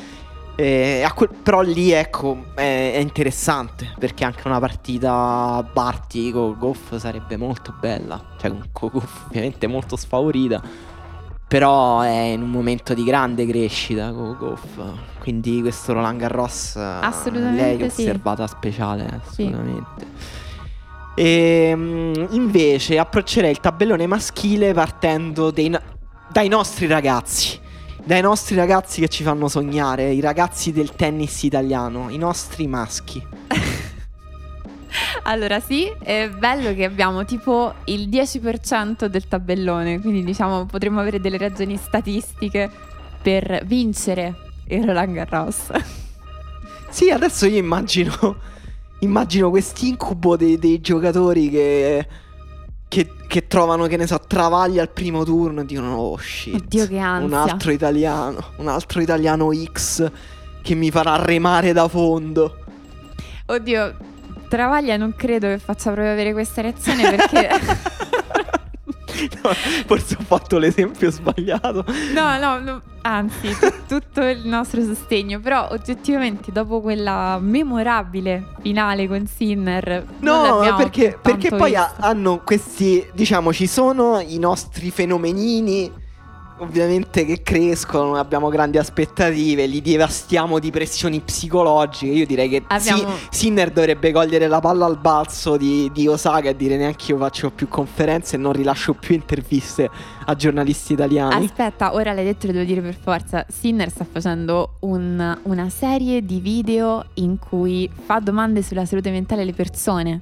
Eh, quel, però lì, ecco, è, è, interessante perché anche una partita Barty con Goff sarebbe molto bella. Cioè, con Goff ovviamente molto sfavorita. Però è in un momento di grande crescita con Goff. Quindi questo Roland Garros assolutamente lei è sì. osservata speciale, assolutamente. Sì. E ehm, invece approccerei il tabellone maschile partendo dei, dai nostri ragazzi. Dai nostri ragazzi che ci fanno sognare, i ragazzi del tennis italiano, i nostri maschi. allora sì, è bello che abbiamo tipo il 10% del tabellone, quindi diciamo potremmo avere delle ragioni statistiche per vincere il Roland Garros. sì, adesso io immagino immagino quest'incubo dei, dei giocatori che, che, che, trovano, che ne so, travaglia al primo turno e dicono oh shit. Oddio che ansia. Un altro italiano, un altro italiano X che mi farà remare da fondo. Oddio, Travaglia non credo che faccia proprio avere questa reazione perché... no, forse ho fatto l'esempio sbagliato. No, no, no anzi, t- tutto il nostro sostegno. Però oggettivamente, dopo quella memorabile finale con Sinner, no, perché, perché poi ha, hanno questi, diciamo, ci sono i nostri fenomenini ovviamente che crescono, abbiamo grandi aspettative, li devastiamo di pressioni psicologiche. Io direi che abbiamo... Sinner dovrebbe cogliere la palla al balzo di, di, Osaka e dire neanche io faccio più conferenze e non rilascio più interviste a giornalisti italiani. Aspetta, ora l'hai detto, lo devo dire per forza. Sinner sta facendo un, una serie di video in cui fa domande sulla salute mentale alle persone.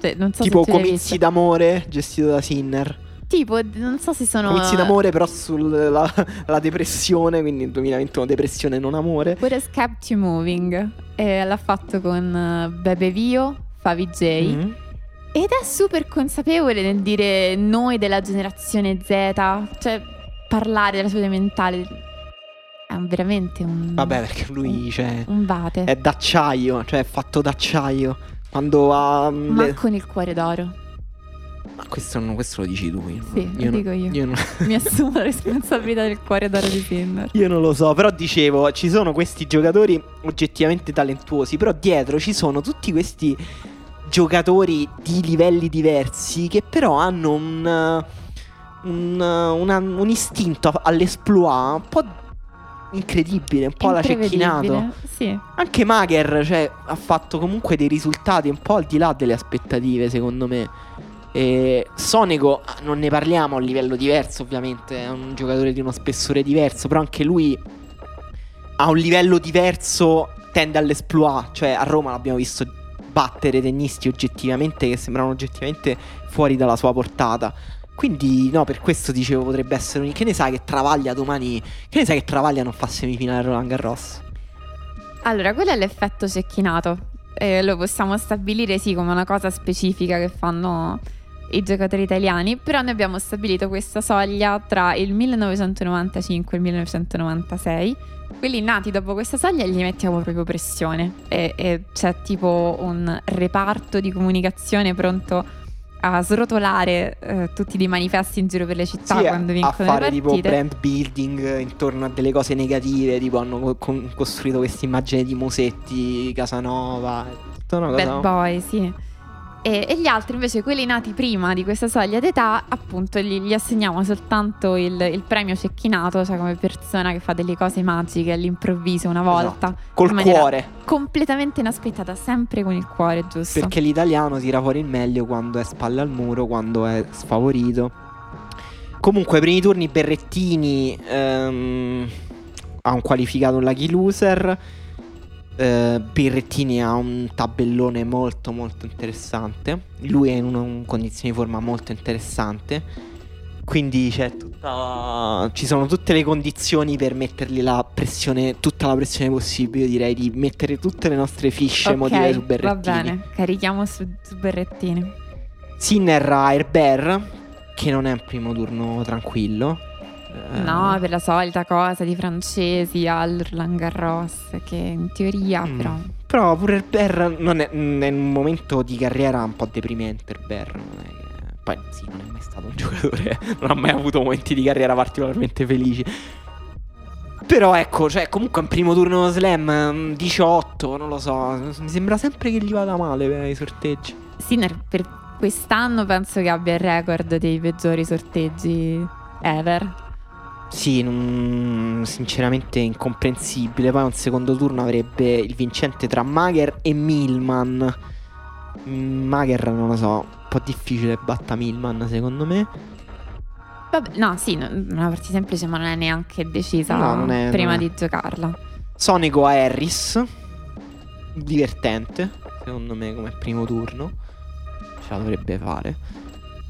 Cioè, non so tipo comizi d'amore gestito da Sinner. Tipo, non so se sono. Comizi d'amore, però sulla la depressione. Quindi nel 2021 depressione, non amore. What has kept you moving? E l'ha fatto con uh, Bebe Vio, Favi J. Mm-hmm. Ed è super consapevole nel dire noi della generazione Z. Cioè, parlare della salute mentale. È veramente un. Vabbè, perché lui, un, cioè. Un vate. È d'acciaio, cioè è fatto d'acciaio. Quando ha. Ma le... con il cuore d'oro. Ma questo, non, questo lo dici tu. Io, sì, io lo dico io. io non... Mi assumo la responsabilità del cuore d'oro di Sinner. Io non lo so, però dicevo, ci sono questi giocatori oggettivamente talentuosi, però dietro ci sono tutti questi giocatori di livelli diversi che però hanno un, un, una, un istinto all'esploit un po' incredibile, un po' alla cecchinato. Sì. Anche Mager cioè, ha fatto comunque dei risultati un po' al di là delle aspettative, secondo me. E Sonego ah, non ne parliamo a livello diverso, ovviamente, è un giocatore di uno spessore diverso, però anche lui a un livello diverso tende all'esploit, cioè a Roma l'abbiamo visto battere tennisti oggettivamente che sembravano oggettivamente fuori dalla sua portata. Quindi, no, per questo dicevo potrebbe essere un. Che ne sai che Travaglia domani. Che ne sai che Travaglia non fa semifinale a Roland Garros? Allora, quello è l'effetto cecchinato. Eh, lo possiamo stabilire sì come una cosa specifica che fanno i giocatori italiani, però noi abbiamo stabilito questa soglia tra il 1995 e il 1996. Quelli nati dopo questa soglia gli mettiamo proprio pressione e, e c'è tipo un reparto di comunicazione pronto a srotolare eh, tutti dei manifesti in giro per le città sì, quando vincono a fare le tipo brand building intorno a delle cose negative tipo hanno con- costruito questa immagine di Musetti Casanova tutta una cosa bad boy sì e, e, gli altri invece, quelli nati prima di questa soglia d'età, appunto gli, gli assegniamo soltanto il, il, premio cecchinato, cioè come persona che fa delle cose magiche all'improvviso una volta. Esatto. Col cuore. Completamente inaspettata, sempre con il cuore, giusto? Perché l'italiano tira fuori il meglio quando è spalle al muro, quando è sfavorito. Comunque, primi turni Berrettini ehm, ha un qualificato lucky loser. Uh, Birrettini ha un tabellone molto molto interessante. Lui è in una, condizione di forma molto interessante. Quindi c'è tutta, ci sono tutte le condizioni per mettergli la pressione, tutta la pressione possibile. Direi di mettere tutte le nostre fiche okay, emotive su Berrettini. Va bene, carichiamo su, su Berrettini. Sinner a Herbert, che non è un primo turno tranquillo. Eh, No, per la solita cosa di francesi al Roland Garros, che in teoria Mm. però... Però pure il Ber non è, mm, è un momento di carriera un po' deprimente. Il Ber non è che- Poi sì, non è mai stato un giocatore. non ha mai avuto momenti di carriera particolarmente felici. Però ecco, cioè, comunque un primo turno slam mm, 18, non lo so. Mi sembra sempre che gli vada male per i sorteggi. Sinner per quest'anno penso che abbia il record dei peggiori sorteggi ever. Sì, non- sinceramente incomprensibile. Poi un secondo turno avrebbe il vincente tra Mager e Milman. Mm, Mager non lo so, un po' difficile batta Milman secondo me. Vabbè, no, sì, una partita semplice, ma non è neanche decisa No, è- prima di giocarla. Sonico a Harris. Divertente, secondo me, come primo turno. Ce la dovrebbe fare.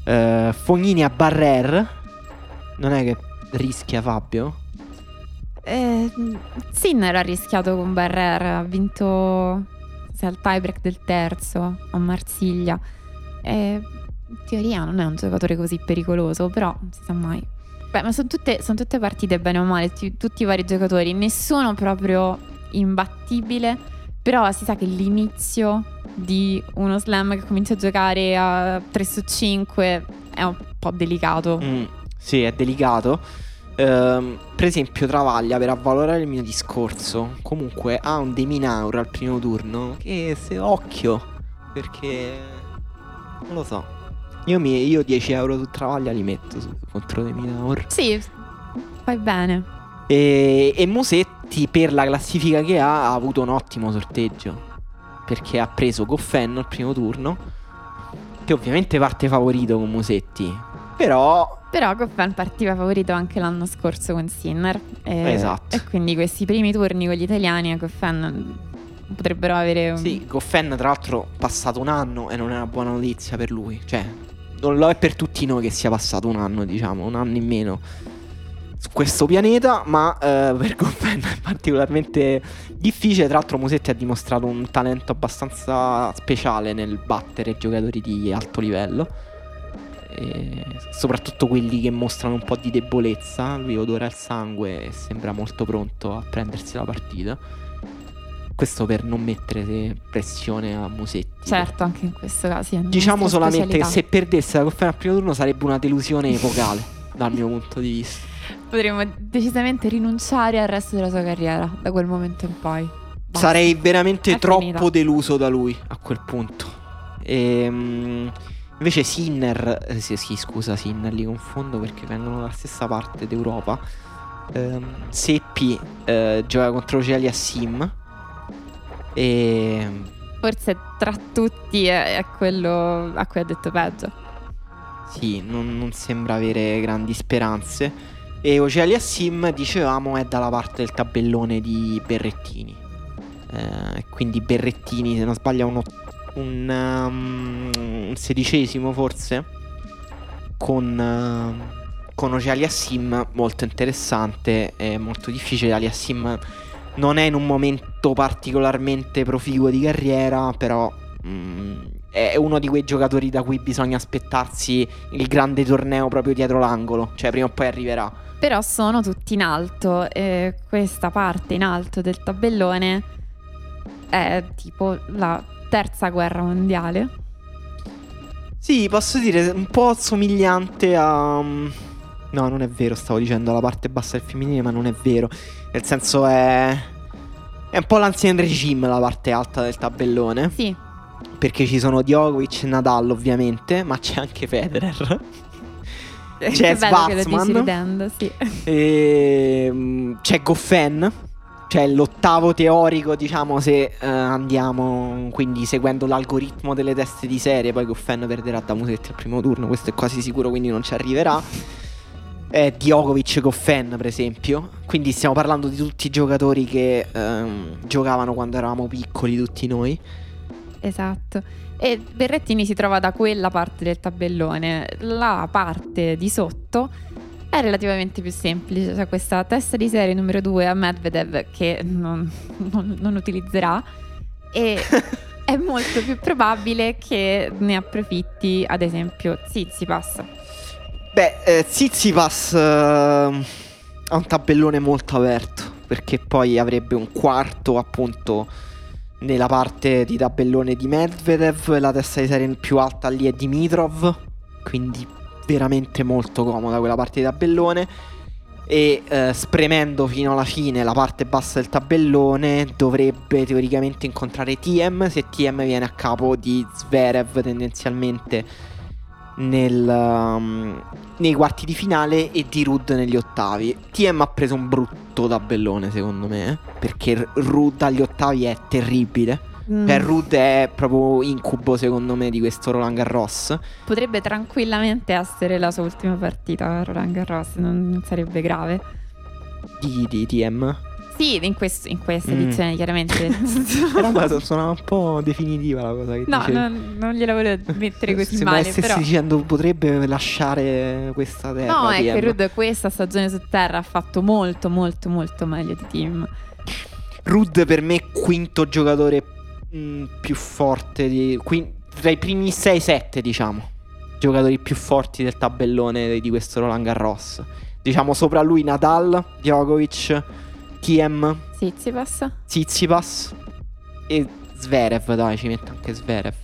Eh, Fognini a Barrer. Non è che rischia Fabio? Eh, Sinner ha rischiato con Barrer, ha vinto al tiebreak del terzo a Marsiglia. Eh, in teoria non è un giocatore così pericoloso, però non si sa mai. Beh, ma sono tutte, son tutte partite bene o male, ti- tutti i vari giocatori, nessuno proprio imbattibile, però si sa che l'inizio di uno slam che comincia a giocare a 3 su 5 è un po' delicato. Mm, sì, è delicato. Ehm, per esempio, Travaglia, per avvalorare il mio discorso, comunque ha un De Minaur al primo turno. Che se occhio, perché non lo so. Io, mi- io 10 euro su Travaglia li metto su- contro De Minaur. Sì, fai bene. E, e Musetti, per la classifica che ha, ha avuto un ottimo sorteggio. Perché ha preso Goffin al primo turno. Che ovviamente parte favorito con Musetti. Però Però Goffin partiva favorito anche l'anno scorso con Sinner. E, Esatto. E quindi questi primi turni con gli italiani a Goffin potrebbero avere un... Sì, Goffen tra l'altro passato un anno e non è una buona notizia per lui. Cioè, non lo è per tutti noi che sia passato un anno, diciamo, un anno in meno su questo pianeta, ma eh, per Goffen è particolarmente difficile. Tra l'altro Musetti ha dimostrato un talento abbastanza speciale nel battere giocatori di alto livello. E soprattutto quelli che mostrano un po' di debolezza. Lui odora il sangue e sembra molto pronto a prendersi la partita. Questo per non mettere pressione a Musetti. Certo, anche in questo caso. Diciamo solamente che se perdesse la Goffena al primo turno sarebbe una delusione epocale, dal mio punto di vista. Potremmo decisamente rinunciare al resto della sua carriera da quel momento in poi. Basta. Sarei veramente È troppo finita. deluso da lui a quel punto. Ehm, invece Sinner, eh, sì, sì, scusa Sinner, li confondo perché vengono dalla stessa parte d'Europa. Ehm, Seppi eh, gioca contro Celi a Sim. E Forse tra tutti è, è quello a cui ha detto peggio. Sì, non, non sembra avere grandi speranze. E Ocelia Sim, dicevamo, è dalla parte del tabellone di Berrettini. Eh, quindi Berrettini, se non sbaglio, un, ot- un, um, un sedicesimo forse. Con, uh, con Ocelia Sim, molto interessante. È molto difficile. Aliassim non è in un momento particolarmente proficuo di carriera, però mm, è uno di quei giocatori da cui bisogna aspettarsi il grande torneo proprio dietro l'angolo, cioè prima o poi arriverà. Però sono tutti in alto e questa parte in alto del tabellone è tipo la terza guerra mondiale. Sì, posso dire un po' somigliante a mm, No, non è vero, stavo dicendo la parte bassa del femminile, ma non è vero. Nel senso è è un po' l'ancien regime la parte alta del tabellone. Sì, Perché ci sono Djokovic e Nadal, ovviamente, ma c'è anche Federer. che C'è ridendo, sì. E, mm, c'è Goffen, cioè l'ottavo teorico, diciamo, se eh, andiamo quindi seguendo l'algoritmo delle teste di serie. Poi Goffen perderà da Musetti al primo turno, questo è quasi sicuro, quindi non ci arriverà. È Djokovic Goffen, per esempio. Quindi stiamo parlando di tutti i giocatori che ehm, giocavano quando eravamo piccoli, tutti noi. Esatto. E Berrettini si trova da quella parte del tabellone. La parte di sotto è relativamente più semplice. C'è questa testa di serie numero 2 a Medvedev che non, non- non utilizzerà. E è molto più probabile che ne approfitti, ad esempio, Tsitsipas. Beh, eh, Zizipas eh, ha un tabellone molto aperto, perché poi avrebbe un quarto appunto nella parte di tabellone di Medvedev, la testa di serie più alta lì è Dimitrov, quindi veramente molto comoda quella parte di tabellone e eh, spremendo fino alla fine la parte bassa del tabellone dovrebbe teoricamente incontrare TM se TM viene a capo di Zverev tendenzialmente nel, um, nei quarti di finale e di Rud negli ottavi. TM ha preso un brutto tabellone secondo me eh, perché Rud agli ottavi è terribile. Mm. Per Rud è proprio incubo secondo me di questo Roland Garros. Potrebbe tranquillamente essere la sua ultima partita Roland Garros, non sarebbe grave. Di, di TM? Sì, in, questo, in questa mm. edizione chiaramente. Però suona un po' definitiva la cosa che No, dicevi. non, non gliela volevo mettere così Sembra male, stessi però... dicendo potrebbe lasciare questa terra. No, è che Rud questa stagione su terra ha fatto molto, molto, molto meglio di Team. Rud per me quinto giocatore mh, mm, più forte di, quin- tra i primi 6-7 diciamo. Giocatori più forti del tabellone di questo Roland Garros. Diciamo sopra lui Nadal, Djokovic Kiem Tsitsipas. Tsitsipas e Zverev dai ci metto anche Zverev.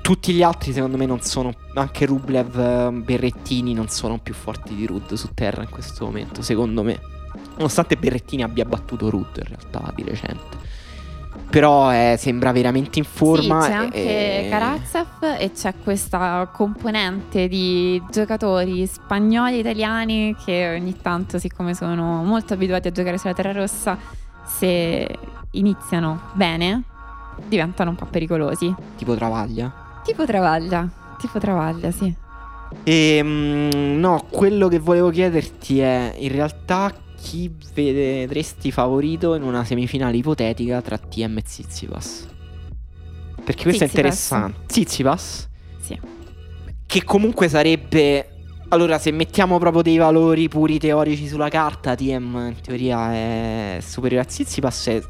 Tutti gli altri secondo me non sono anche Rublev, eh, Berrettini non sono più forti di Rud su terra in questo momento secondo me. Nonostante Berrettini abbia battuto Rud in realtà di recente però eh, sembra veramente in forma. Sì, c'è anche e... Karatsev e c'è questa componente di giocatori spagnoli e italiani che ogni tanto, siccome sono molto abituati a giocare sulla terra rossa, se iniziano bene, diventano un po' pericolosi. Tipo Travaglia? Tipo Travaglia, tipo Travaglia, sì. E mm, no, quello che volevo chiederti è in realtà chi vedresti favorito in una semifinale ipotetica tra TM e Zizipas? Perché questo Zizipas. è interessante. Zizipas? Sì. Che comunque sarebbe... Allora, se mettiamo proprio dei valori puri teorici sulla carta, TM in teoria è superiore a Zizipas, è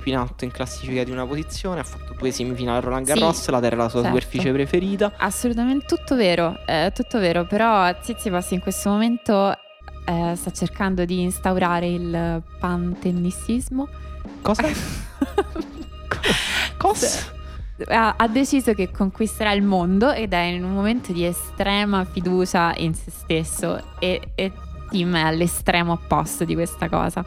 più in alto in classifica di una posizione, ha fatto due semifinali a Roland Garros, sì, la terra è la sua certo. superficie preferita. Assolutamente tutto vero, è tutto vero, però Zizipas in questo momento eh, sta cercando di instaurare il pantennissismo. Cosa? Cosa? Ha, ha, deciso che conquisterà il mondo ed è in un momento di estrema fiducia in se stesso e, e Tim è all'estremo opposto di questa cosa.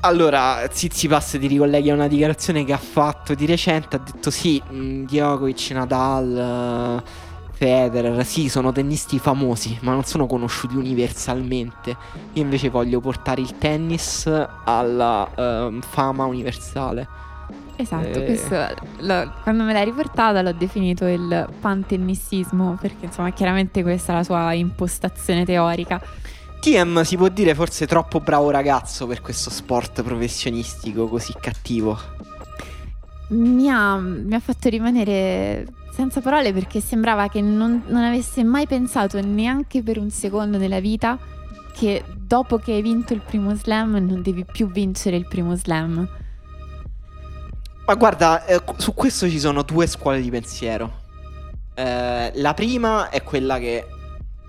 Allora, Zizipas ti ricolleghi a una dichiarazione che ha fatto di recente, ha detto sì, mm, Djokovic, Nadal... Uh, Federer, sì, sono tennisti famosi, ma non sono conosciuti universalmente. Io invece voglio portare il tennis alla uh, fama universale. Esatto, eh... questo, lo, quando me l'hai riportata l'ho definito il pantennissismo, perché insomma chiaramente questa è la sua impostazione teorica. TM si può dire forse troppo bravo ragazzo per questo sport professionistico così cattivo. Mi ha, mi ha fatto rimanere senza parole perché sembrava che non, non avesse mai pensato neanche per un secondo nella vita che dopo che hai vinto il primo slam non devi più vincere il primo slam. Ma guarda, eh, su questo ci sono due scuole di pensiero. Eh, la prima è quella che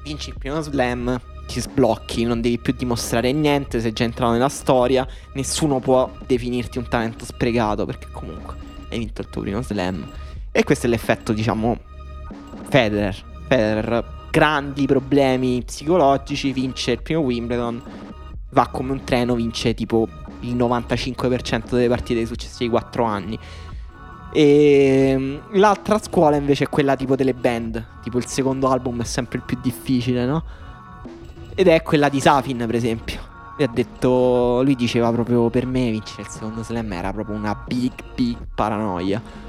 vinci il primo slam, ti sblocchi, non devi più dimostrare niente, sei già entrato nella storia, nessuno può definirti un talento sprecato perché comunque hai vinto il tuo primo slam. E questo è l'effetto, diciamo, Federer. Federer, grandi problemi psicologici, vince il primo Wimbledon, va come un treno, vince tipo il 95% delle partite dei successivi 4 anni. E ehm, l'altra scuola invece è quella tipo delle band, tipo il secondo album è sempre il più difficile, no? Ed è quella di Safin, per esempio. Lui ha detto, lui diceva proprio per me vincere il secondo slam era proprio una big, big paranoia.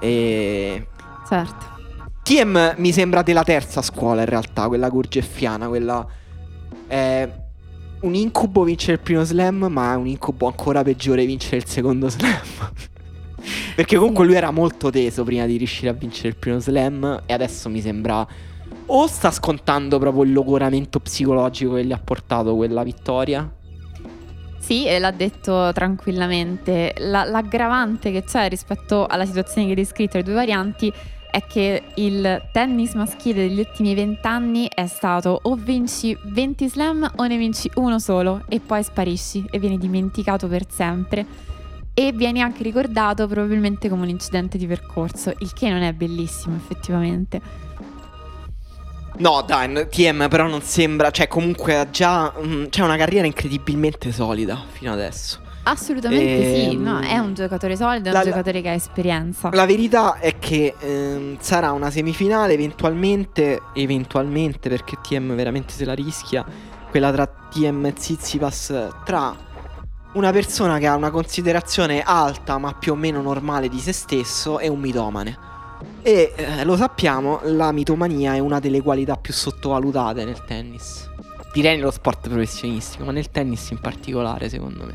E... Certo. TM mi sembra della terza scuola in realtà, quella gurgeffiana, quella... È un incubo vincere il primo slam, ma è un incubo ancora peggiore vincere il secondo slam. Perché comunque lui era molto teso prima di riuscire a vincere il primo slam e adesso mi sembra o sta scontando proprio il logoramento psicologico che gli ha portato quella vittoria sì, e l'ha detto tranquillamente. La, l'aggravante che c'è rispetto alla situazione che hai descritto, le due varianti, è che il tennis maschile degli ultimi vent'anni è stato o vinci 20 slam o ne vinci uno solo e poi sparisci e vieni dimenticato per sempre e vieni anche ricordato probabilmente come un incidente di percorso, il che non è bellissimo effettivamente. No, dai, TM però non sembra, cioè comunque ha già mm, c'è una carriera incredibilmente solida fino adesso. Assolutamente e, sì, ehm, no, è un giocatore solido, è un giocatore che ha esperienza. La verità è che ehm, sarà una semifinale eventualmente, eventualmente perché TM veramente se la rischia, quella tra TM e Zizipas, tra una persona che ha una considerazione alta ma più o meno normale di se stesso e un mitomane. E eh, lo sappiamo, la mitomania è una delle qualità più sottovalutate nel tennis. Direi nello sport professionistico, ma nel tennis in particolare, secondo me.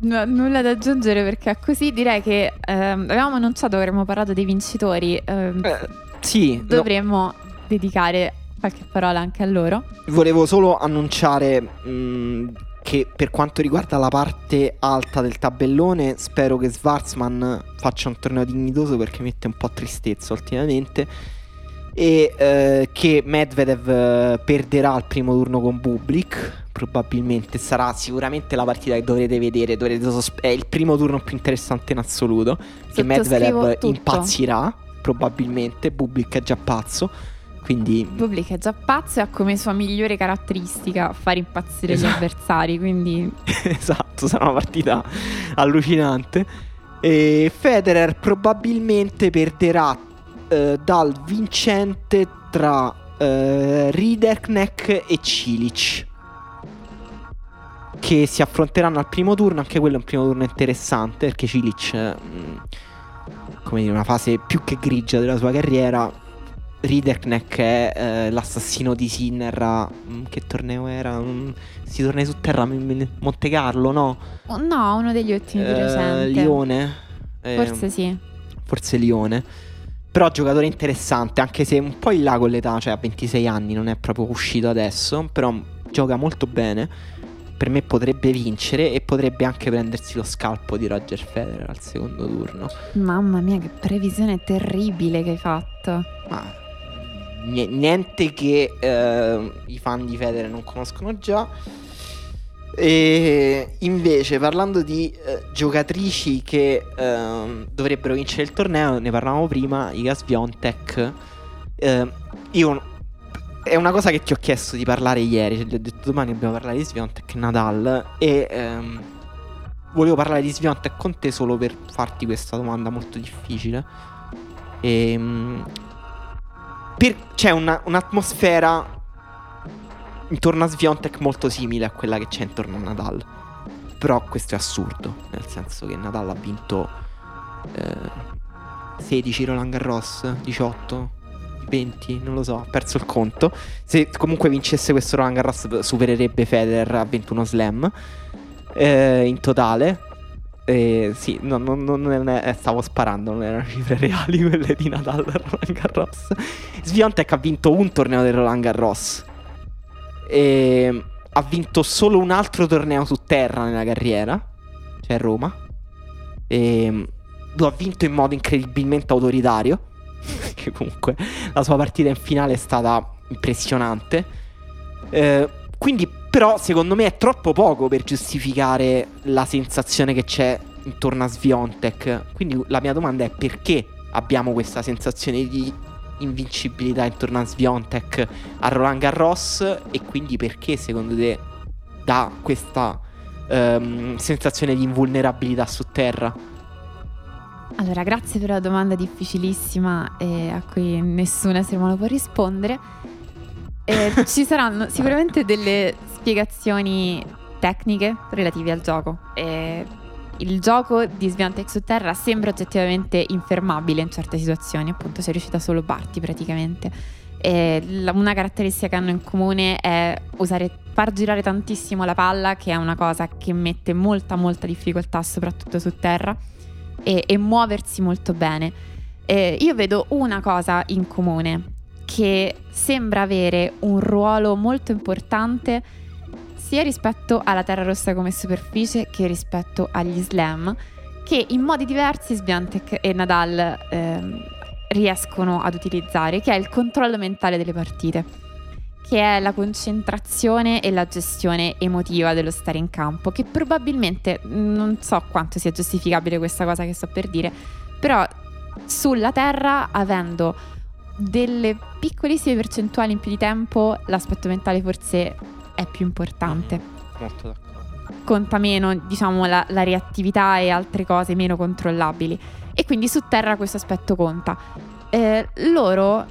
No, nulla da aggiungere perché così direi che ehm, avevamo annunciato che avremmo parlato dei vincitori. Ehm, eh, sì. Dovremmo no. dedicare qualche parola anche a loro. Volevo solo annunciare mh, che per quanto riguarda la parte alta del tabellone, spero che Schwarzman faccia un torneo dignitoso perché mette un po' tristezza ultimamente. E eh, che Medvedev eh, perderà il primo turno con Bublik. Probabilmente sarà sicuramente la partita che dovrete vedere. Dovrete sospe- è il primo turno più interessante in assoluto. Che Medvedev tutto. impazzirà. Probabilmente. Bublik è già pazzo. Quindi... Bublik è già pazzo e ha come sua migliore caratteristica far impazzire esatto. gli avversari. Quindi... esatto, sarà una partita allucinante. E Federer probabilmente perderà eh, dal vincente tra eh, Riderknecht e Cilic che si affronteranno al primo turno, anche quello è un primo turno interessante perché Cilic mm, come dire, una fase più che grigia della sua carriera. Riderknecht è eh, l'assassino di Sinner. Mh, mm, che torneo era? Mm, si torna su terra Monte Carlo, no? Oh, no, uno degli ultimi di eh, recente. Lione. Forse sì. Forse Lione. Però giocatore interessante, anche se un po' in là con l'età, cioè a 26 anni, non è proprio uscito adesso, però gioca molto bene. Per me potrebbe vincere e potrebbe anche prendersi lo scalpo di Roger Federer al secondo turno. Mamma mia, che previsione terribile che hai fatto. Ma niente che eh, i fan di Federer non conoscono già. E invece, parlando di eh, giocatrici che eh, dovrebbero vincere il torneo, ne parlavamo prima, Iga Sviontek. Eh, io è una cosa che ti ho chiesto di parlare ieri, cioè, ho detto domani dobbiamo parlare di Sviontek Nadal e ehm, volevo parlare di Sviontek con te solo per farti questa domanda molto difficile. E, ehm, per, c'è una, un'atmosfera intorno a Sviontek molto simile a quella che c'è intorno a Nadal. Però questo è assurdo, nel senso che Nadal ha vinto eh, 16 Roland Garros, 18, 20, non lo so, ha perso il conto. Se comunque vincesse questo Roland Garros supererebbe Federer a 21 slam eh, in totale. Eh, sì, no, no, no, non è, eh, stavo sparando, non erano cifre reali quelle di Nadal a Roland Garros. Sviontek ha vinto un torneo del Roland Garros e ha vinto solo un altro torneo su terra nella carriera, cioè Roma. E lo ha vinto in modo incredibilmente autoritario. che comunque la sua partita in finale è stata impressionante. Eh, quindi, però, secondo me è troppo poco per giustificare la sensazione che c'è intorno a Sviontek. Quindi la mia domanda è perché abbiamo questa sensazione di invincibilità intorno a Sviontek a Roland Garros e quindi perché secondo te dà questa um, sensazione di invulnerabilità su terra? Allora, grazie per la domanda difficilissima e a cui nessun essere umano può rispondere. Eh, ci saranno sicuramente delle spiegazioni tecniche relative al gioco. Eh, il gioco di Sviantec su terra sembra oggettivamente infermabile in certe situazioni, appunto sei riuscita solo Barty praticamente. E una caratteristica che hanno in comune è usare, far girare tantissimo la palla, che è una cosa che mette molta molta difficoltà soprattutto su terra, e, e muoversi molto bene. E io vedo una cosa in comune, che sembra avere un ruolo molto importante sia rispetto alla terra rossa come superficie che rispetto agli slam, che in modi diversi Sviantec e Nadal ehm, riescono ad utilizzare, che è il controllo mentale delle partite, che è la concentrazione e la gestione emotiva dello stare in campo, che probabilmente non so quanto sia giustificabile questa cosa che sto per dire, però sulla Terra avendo delle piccolissime percentuali in più di tempo, l'aspetto mentale forse è più importante. Molto d'accordo. Conta meno, diciamo, la, la reattività e altre cose meno controllabili. E quindi su Terra questo aspetto conta. Eh, loro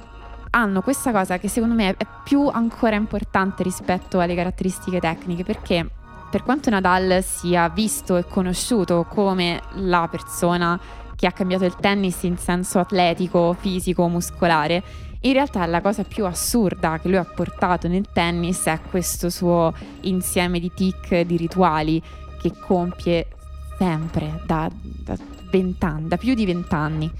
hanno questa cosa che secondo me è più ancora importante rispetto alle caratteristiche tecniche perché per quanto Nadal sia visto e conosciuto come la persona che ha cambiato il tennis in senso atletico, fisico, muscolare, in realtà la cosa più assurda che lui ha portato nel tennis è questo suo insieme di tic, di rituali che compie sempre da, da, da più di vent'anni.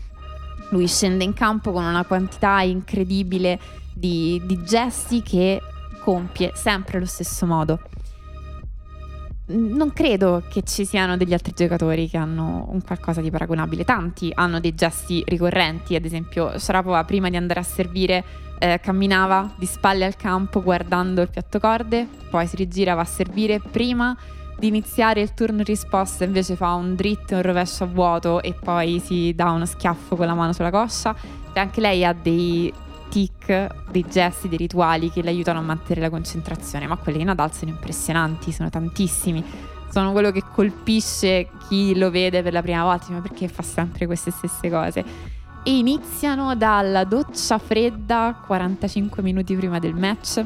Lui scende in campo con una quantità incredibile di, di gesti che compie sempre allo stesso modo non credo che ci siano degli altri giocatori che hanno un qualcosa di paragonabile. Tanti hanno dei gesti ricorrenti, ad esempio Sharapova prima di andare a servire eh, camminava di spalle al campo guardando il piatto corde, poi si rigira va a servire prima di iniziare il turno risposta invece fa un dritto un rovescio a vuoto e poi si dà uno schiaffo con la mano sulla coscia. E anche lei ha dei tic, dei gesti, dei rituali che le aiutano a mantenere la concentrazione, ma quelli di Nadal sono impressionanti, sono tantissimi. Sono quello che colpisce chi lo vede per la prima volta, perché fa sempre queste stesse cose. E iniziano dalla doccia fredda 45 minuti prima del match,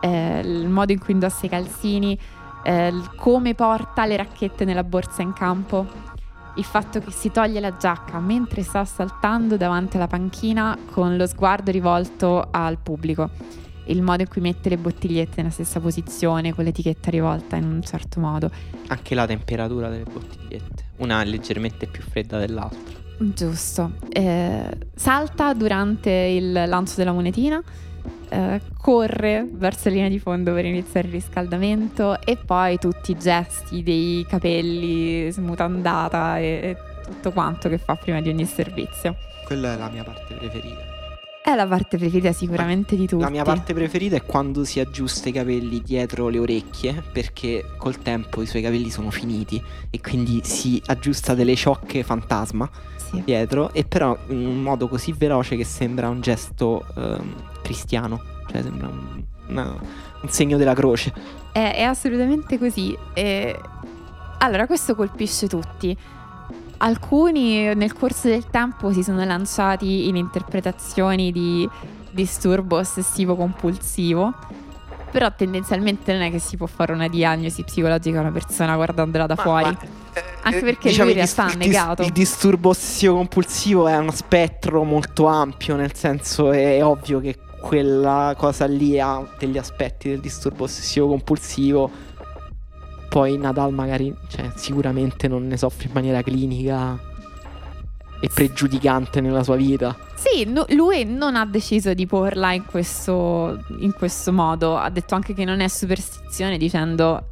eh, il modo in cui indossa i calzini, eh, come porta le racchette nella borsa in campo, il fatto che si toglie la giacca mentre sta saltando davanti alla panchina con lo sguardo rivolto al pubblico, il modo in cui mette le bottigliette nella stessa posizione con l'etichetta rivolta in un certo modo. Anche la temperatura delle bottigliette, una leggermente più fredda dell'altra. Giusto. Eh, salta durante il lancio della monetina eh, corre verso la linea di fondo per iniziare il riscaldamento e poi tutti i gesti dei capelli smutandata e, e tutto quanto che fa prima di ogni servizio. Quella è la mia parte preferita. È la parte preferita sicuramente di tutti. La mia parte preferita è quando si aggiusta i capelli dietro le orecchie perché col tempo i suoi capelli sono finiti e quindi si aggiusta delle ciocche fantasma sì. dietro e però in un modo così veloce che sembra un gesto um, cristiano, cioè sembra un, una, un segno della croce. È, è assolutamente così. E... Allora, questo colpisce tutti. Alcuni nel corso del tempo si sono lanciati in interpretazioni di disturbo ossessivo compulsivo, però tendenzialmente non è che si può fare una diagnosi psicologica a una persona guardandola da ma, fuori. Ma, eh, Anche perché diciamo lui in realtà ha negato. Il disturbo ossessivo compulsivo è uno spettro molto ampio, nel senso è ovvio che quella cosa lì ha degli aspetti del disturbo ossessivo compulsivo. Poi Nadal magari, cioè, sicuramente non ne soffre in maniera clinica e pregiudicante nella sua vita. Sì, no, lui non ha deciso di porla in questo, in questo, modo. Ha detto anche che non è superstizione dicendo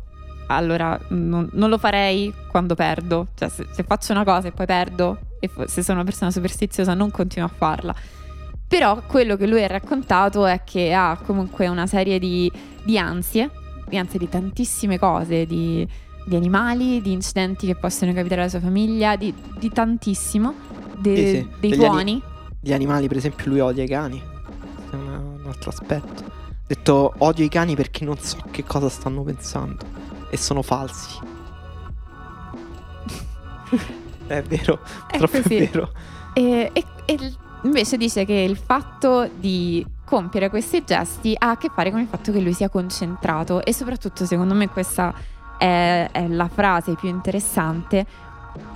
allora non, non lo farei quando perdo. Cioè se, se, faccio una cosa e poi perdo e se sono una persona superstiziosa non continuo a farla. Però quello che lui ha raccontato è che ha comunque una serie di, di ansie, di ansie di tantissime cose, di, di, animali, di incidenti che possono capitare alla sua famiglia, di, di tantissimo, de, sì, sì. dei tuoni. Ani- gli animali, per esempio, lui odia i cani. È una, un altro aspetto. Ha detto odio i cani perché non so che cosa stanno pensando e sono falsi. è vero, è è vero. E, e, e Invece dice che il fatto di compiere questi gesti ha a che fare con il fatto che lui sia concentrato e soprattutto secondo me questa è, è la frase più interessante,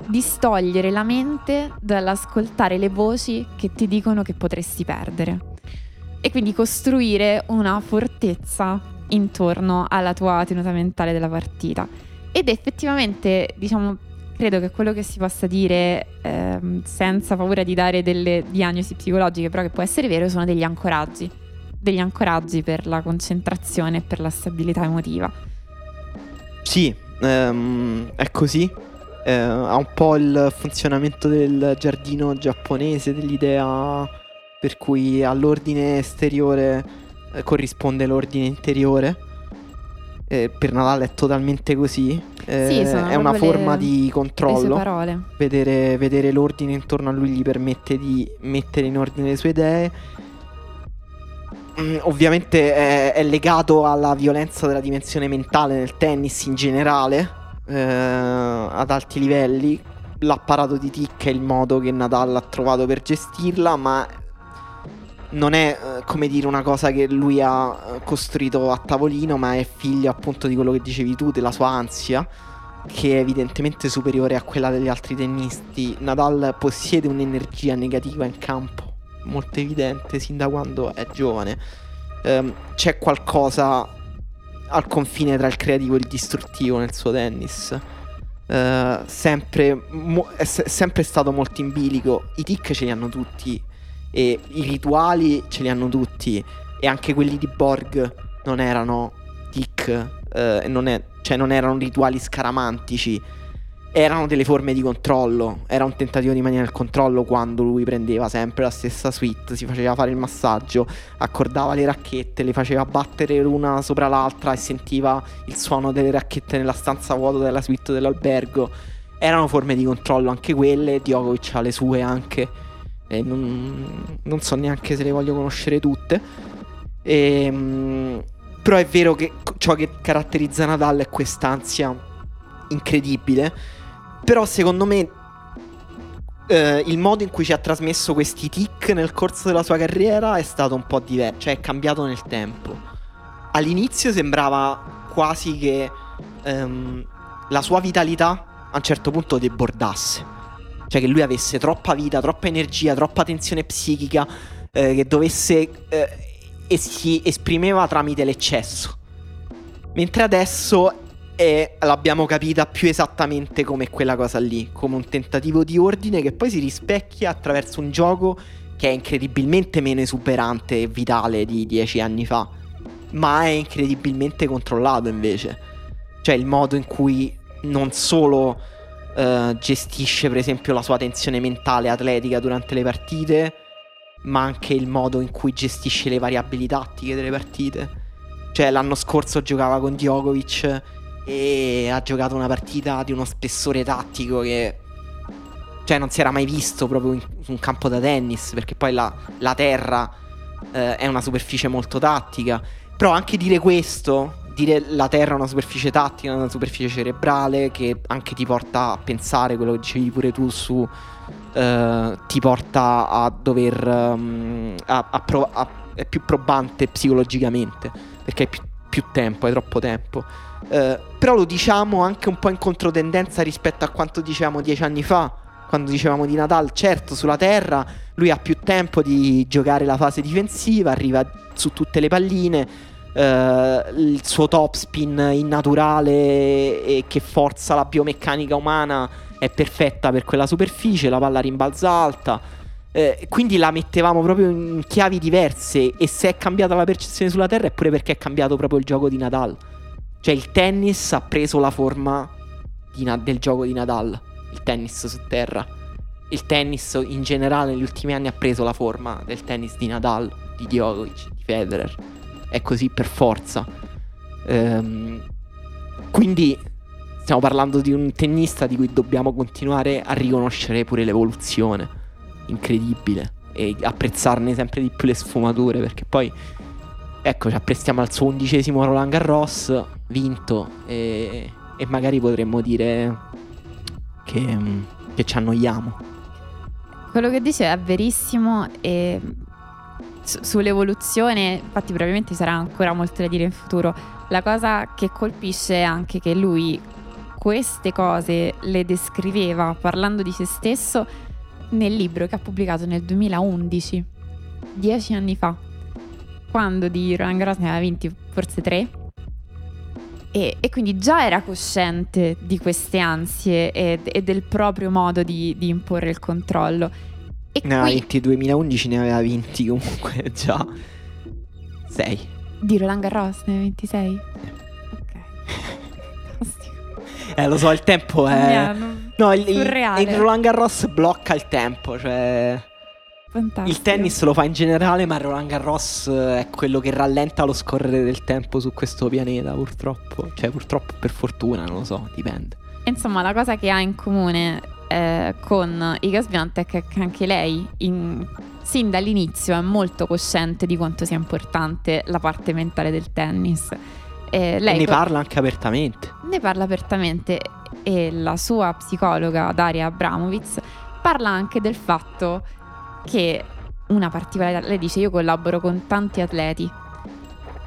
distogliere la mente dall'ascoltare le voci che ti dicono che potresti perdere e quindi costruire una fortezza intorno alla tua tenuta mentale della partita. Ed effettivamente, diciamo, credo che quello che si possa dire ehm, senza paura di dare delle diagnosi psicologiche, però che può essere vero, sono degli ancoraggi, degli ancoraggi per la concentrazione e per la stabilità emotiva. Sì, ehm, è così. eh, ha un po' il funzionamento del giardino giapponese, dell'idea per cui all'ordine esteriore eh, corrisponde l'ordine interiore. Eh, per Natale è totalmente così. Eh, Sì, sono è una le- forma di Le sue controllo. Vedere, vedere l'ordine intorno a lui gli permette di mettere in ordine le sue idee. Mm, ovviamente è, è legato alla violenza della dimensione mentale nel tennis in generale, eh, ad alti livelli. L'apparato di tic è il modo che Nadal ha trovato per gestirla, ma non è eh, come dire una cosa che lui ha eh, costruito a tavolino, ma è figlio appunto di quello che dicevi tu, della sua ansia che è evidentemente superiore a quella degli altri tennisti. Nadal possiede un'energia negativa in campo molto evidente sin da quando è giovane. Ehm, c'è qualcosa al confine tra il creativo e il distruttivo nel suo tennis. Eh, sempre, mo- è se- sempre stato molto in bilico. I tic ce li hanno tutti. E i rituali ce li hanno tutti. E anche quelli di Borg non erano tic. eh, non, è- cioè non erano rituali scaramantici. Erano delle forme di controllo. Era un tentativo di mantenere il controllo quando lui prendeva sempre la stessa suite. Si faceva fare il massaggio. Accordava le racchette. Le faceva battere l'una sopra l'altra. E sentiva il suono delle racchette nella stanza vuota della suite dell'albergo. Erano forme di controllo anche quelle. Djokovic ha le sue anche. E non, non so neanche se le voglio conoscere tutte. Ehm, però è vero che ciò che caratterizza Nadal è quest'ansia incredibile. Però secondo me eh, il modo in cui ci ha trasmesso questi tic nel corso della sua carriera è stato un po' diverso, cioè è cambiato nel tempo. All'inizio sembrava quasi che ehm, la sua vitalità a un certo punto debordasse. Cioè che lui avesse troppa vita, troppa energia, troppa tensione psichica, eh, che dovesse... eh, e si esprimeva tramite l'eccesso. Mentre adesso è- l'abbiamo capita più esattamente come quella cosa lì, come un tentativo di ordine che poi si rispecchia attraverso un gioco che è incredibilmente meno esuberante e vitale di dieci anni fa, ma è incredibilmente controllato invece. Cioè il modo in cui non solo eh, gestisce per esempio la sua tensione mentale atletica durante le partite, ma anche il modo in cui gestisce le variabili tattiche delle partite. Cioè l'anno scorso giocava con Djokovic e ha giocato una partita di uno spessore tattico che cioè non si era mai visto proprio in su un campo da tennis perché poi la, la terra eh, è una superficie molto tattica però anche dire questo dire la terra è una superficie tattica una superficie cerebrale che anche ti porta a pensare quello che dicevi pure tu su eh, ti porta a dover ehm, a- a prov- a- è più probante psicologicamente perché hai più, più tempo hai troppo tempo eh, però lo diciamo anche un po' in controtendenza rispetto a quanto dicevamo dieci anni fa, quando dicevamo di Nadal. Certo, sulla terra lui ha più tempo di giocare la fase difensiva, arriva su tutte le palline. Eh, il suo topspin innaturale e che forza la biomeccanica umana è perfetta per quella superficie, la palla rimbalza alta. Eh, quindi la mettevamo proprio in chiavi diverse e se è cambiata la percezione sulla terra è pure perché è cambiato proprio il gioco di Nadal. Cioè il tennis ha preso la forma Na- del gioco di Nadal, il tennis su terra. Il tennis in generale negli ultimi anni ha preso la forma del tennis di Nadal, di Djokovic, di Federer. È così per forza. Ehm, quindi stiamo parlando di un tennista di cui dobbiamo continuare a riconoscere pure l'evoluzione. Incredibile. E apprezzarne sempre di più le sfumature perché poi ecco, ci apprestiamo al suo undicesimo Roland Garros, vinto, e, e magari potremmo dire che, che ci annoiamo. Quello che dice è verissimo e su- sull'evoluzione, infatti probabilmente ci sarà ancora molto da dire in futuro. La cosa che colpisce è anche che lui queste cose le descriveva parlando di se stesso nel libro che ha pubblicato nel 2011, dieci anni fa, quando di Roland Garros ne aveva vinti forse tre. E, e quindi già era cosciente di queste ansie e, e del proprio modo di, di imporre il controllo. E Ne aveva qui vinti 2011, ne aveva vinti comunque già 6. di Roland Garros ne aveva 26? Ok. Fantastico. Eh, lo so, il tempo è... hanno- No, il, il, Surreale. il Roland Garros blocca il tempo, cioè... Fantastico. Il tennis lo fa in generale, ma il Roland Garros eh, è quello che rallenta lo scorrere del tempo su questo pianeta, purtroppo. Cioè, purtroppo per fortuna, non lo so, dipende. Insomma, la cosa che ha in comune eh, con Iga Swiatek che anche lei, in- sin dall'inizio, è molto cosciente di quanto sia importante la parte mentale del tennis. Eh, lei e ne co- parla anche apertamente. ne parla apertamente e la sua psicologa Daria Abramovic parla anche del fatto che una particolarità, lei dice io collaboro con tanti atleti,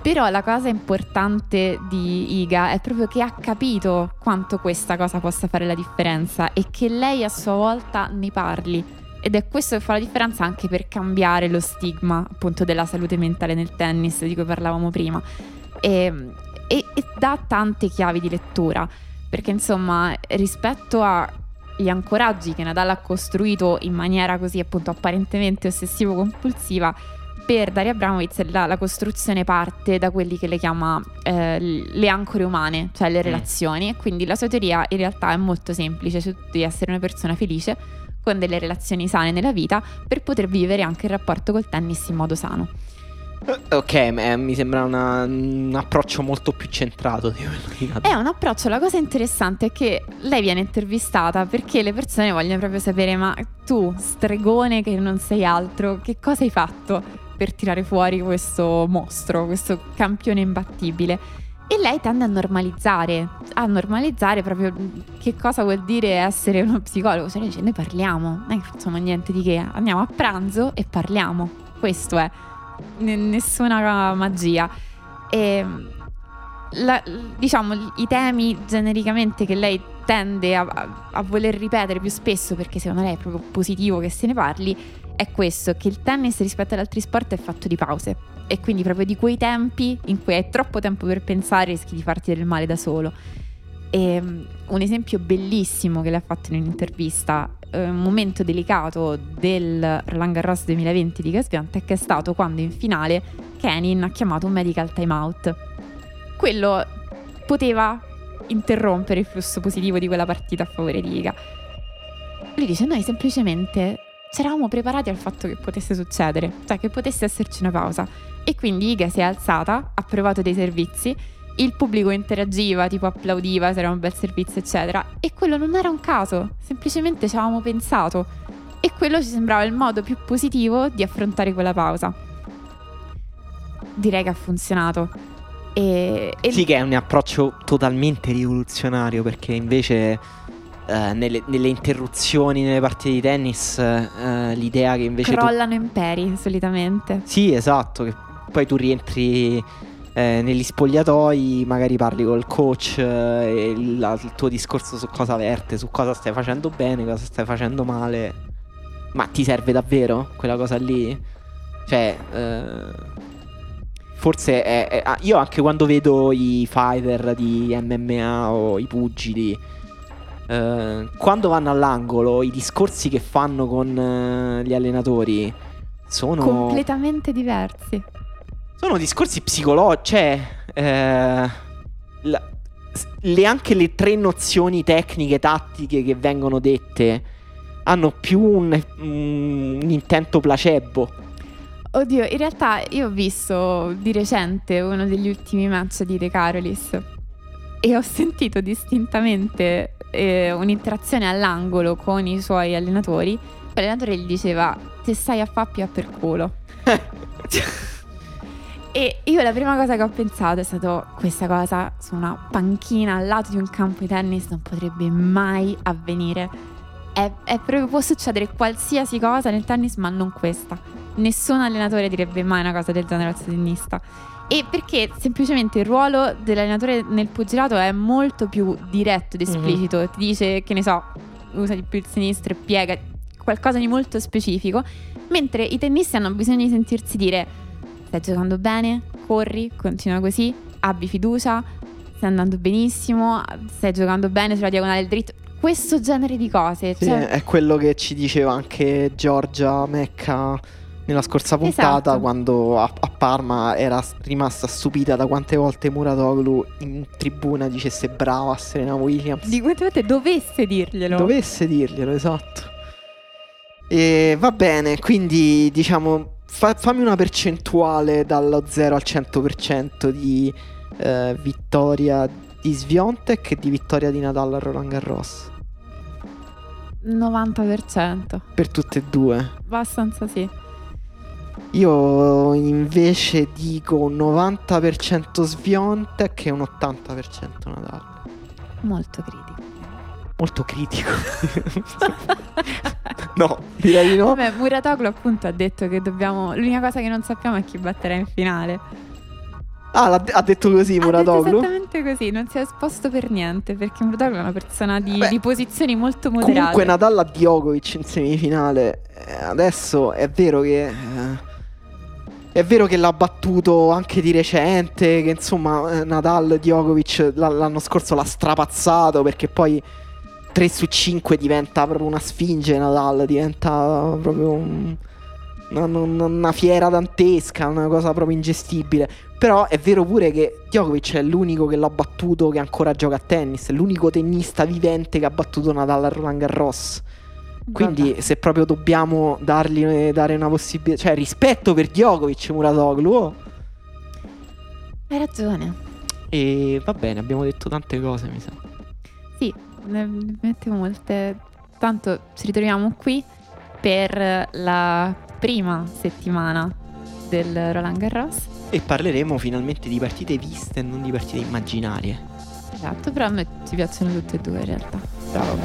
però la cosa importante di Iga è proprio che ha capito quanto questa cosa possa fare la differenza e che lei a sua volta ne parli. Ed è questo che fa la differenza anche per cambiare lo stigma appunto della salute mentale nel tennis di cui parlavamo prima. E, e- e dà tante chiavi di lettura, perché insomma rispetto agli ancoraggi che Nadal ha costruito in maniera così appunto apparentemente ossessivo-compulsiva, per Daria Abramovic la, la costruzione parte da quelli che le chiama eh, le ancore umane, cioè le Mm. relazioni. E quindi la sua teoria in realtà è molto semplice, cioè tu devi essere una persona felice con delle relazioni sane nella vita per poter vivere anche il rapporto col tennis in modo sano. Eh, Ok, eh, mi sembra una- un approccio molto più centrato di quello di Nadal. È un approccio, la cosa interessante è che lei viene intervistata perché le persone vogliono proprio sapere ma tu, stregone che non sei altro, che cosa hai fatto per tirare fuori questo mostro, questo campione imbattibile? E lei tende a normalizzare, a normalizzare proprio che cosa vuol dire essere uno psicologo. Cioè dice noi parliamo, non è che facciamo niente di che, andiamo a pranzo e parliamo. Questo è, N- nessuna magia. E la- diciamo i temi genericamente che lei tende a- a voler ripetere più spesso perché secondo lei è proprio positivo che se ne parli è questo che il tennis rispetto ad altri sport è fatto di pause. E quindi proprio di quei tempi in cui hai troppo tempo per pensare rischi di farti del male da solo. E um, un esempio bellissimo che le ha fatto in un'intervista eh, un momento delicato del Roland Garros 2020 di Gasviantec è stato quando in finale Kenin ha chiamato un medical timeout. Quello poteva interrompere il flusso positivo di quella partita a favore di Iga. Lui dice: Noi semplicemente ci eravamo preparati al fatto che potesse succedere, cioè che potesse esserci una pausa. E quindi Iga si è alzata, ha provato dei servizi, il pubblico interagiva, tipo applaudiva se era un bel servizio, eccetera. E quello non era un caso, semplicemente ci avevamo pensato. E quello ci sembrava il modo più positivo di affrontare quella pausa. Direi che ha funzionato. E, e Sì, che è un approccio totalmente rivoluzionario perché invece eh, nelle, nelle interruzioni nelle partite di tennis eh, l'idea che invece tu... crollano imperi solitamente. Sì, esatto, che poi tu rientri eh, negli spogliatoi, magari parli col coach eh, e il, il tuo discorso su cosa verte, su cosa stai facendo bene, cosa stai facendo male. Ma ti serve davvero quella cosa lì? Cioè, eh, forse è, è- ah, io anche quando vedo i fighter di MMA o i pugili, eh, quando vanno all'angolo, i discorsi che fanno con eh, gli allenatori sono... Completamente diversi. Sono discorsi psicologici, cioè eh, la- le, anche le tre nozioni tecniche, tattiche che vengono dette hanno più un, un intento placebo. Oddio, in realtà io ho visto di recente uno degli ultimi match di De Carolis e ho sentito distintamente eh, un'interazione all'angolo con i suoi allenatori. L'allenatore gli diceva: Te stai a fappia per culo. E io la prima cosa che ho pensato è stato questa cosa su una panchina al lato di un campo di tennis non potrebbe mai avvenire. È, è proprio, può succedere qualsiasi cosa nel tennis, ma non questa. Nessun allenatore direbbe mai una cosa del genere al tennista. E perché semplicemente il ruolo dell'allenatore nel pugilato è molto più diretto ed esplicito. Ti dice, che ne so, usa di più il sinistro e piega, qualcosa di molto specifico. Mentre i tennisti hanno bisogno di sentirsi dire stai giocando bene, corri, continua così, abbi fiducia, stai andando benissimo, stai giocando bene sulla diagonale del dritto. Questo genere di cose. Sì, cioè, è quello che ci diceva anche Giorgia Mecca nella scorsa puntata Esatto. quando a, a Parma era rimasta stupita da quante volte Muratoglu in tribuna dicesse brava a Serena Williams. Di quante volte dovesse dirglielo. Dovesse dirglielo, esatto. E va bene, quindi diciamo, fa- fammi una percentuale dallo 0 al 100% di eh, vittoria di Sviontek e di vittoria di Nadal a Roland Garros. 90%. Per tutte e due. Abbastanza sì. Io invece dico un 90% Sviontek e un 80% Nadal. Molto critico. Molto critico. no, direi di no. Vabbè, Muratoglu appunto ha detto che dobbiamo... L'unica cosa che non sappiamo è chi batterà in finale. Ah, de- ha detto così Ha Muratoglu? esattamente così, non si è esposto per niente, perché Muratoglu è una persona di, Beh, di posizioni molto moderate. Comunque Nadal a Djokovic in semifinale. Eh, adesso è vero che. eh, è vero che l'ha battuto anche di recente. Che insomma, eh, Nadal Djokovic l'anno scorso l'ha strapazzato. Perché poi 3 su 5 diventa proprio una sfinge. Nadal diventa proprio un- una, una- una fiera dantesca. Una cosa proprio ingestibile. Però è vero pure che Djokovic è l'unico che l'ha battuto che ancora gioca a tennis. È l'unico tennista vivente che ha battuto Nadal a Roland Garros. Quindi, Vabbè. se proprio dobbiamo dargli dare una possibilità, cioè rispetto per Djokovic, Muratoglu. oh. Hai ragione. E va bene, abbiamo detto tante cose, mi sa. Sì, ne mette molte. Tanto ci ritroviamo qui per la prima settimana del Roland Garros. E parleremo finalmente di partite viste e non di partite immaginarie. Esatto, però a me ci piacciono tutte e due in realtà. Bravo.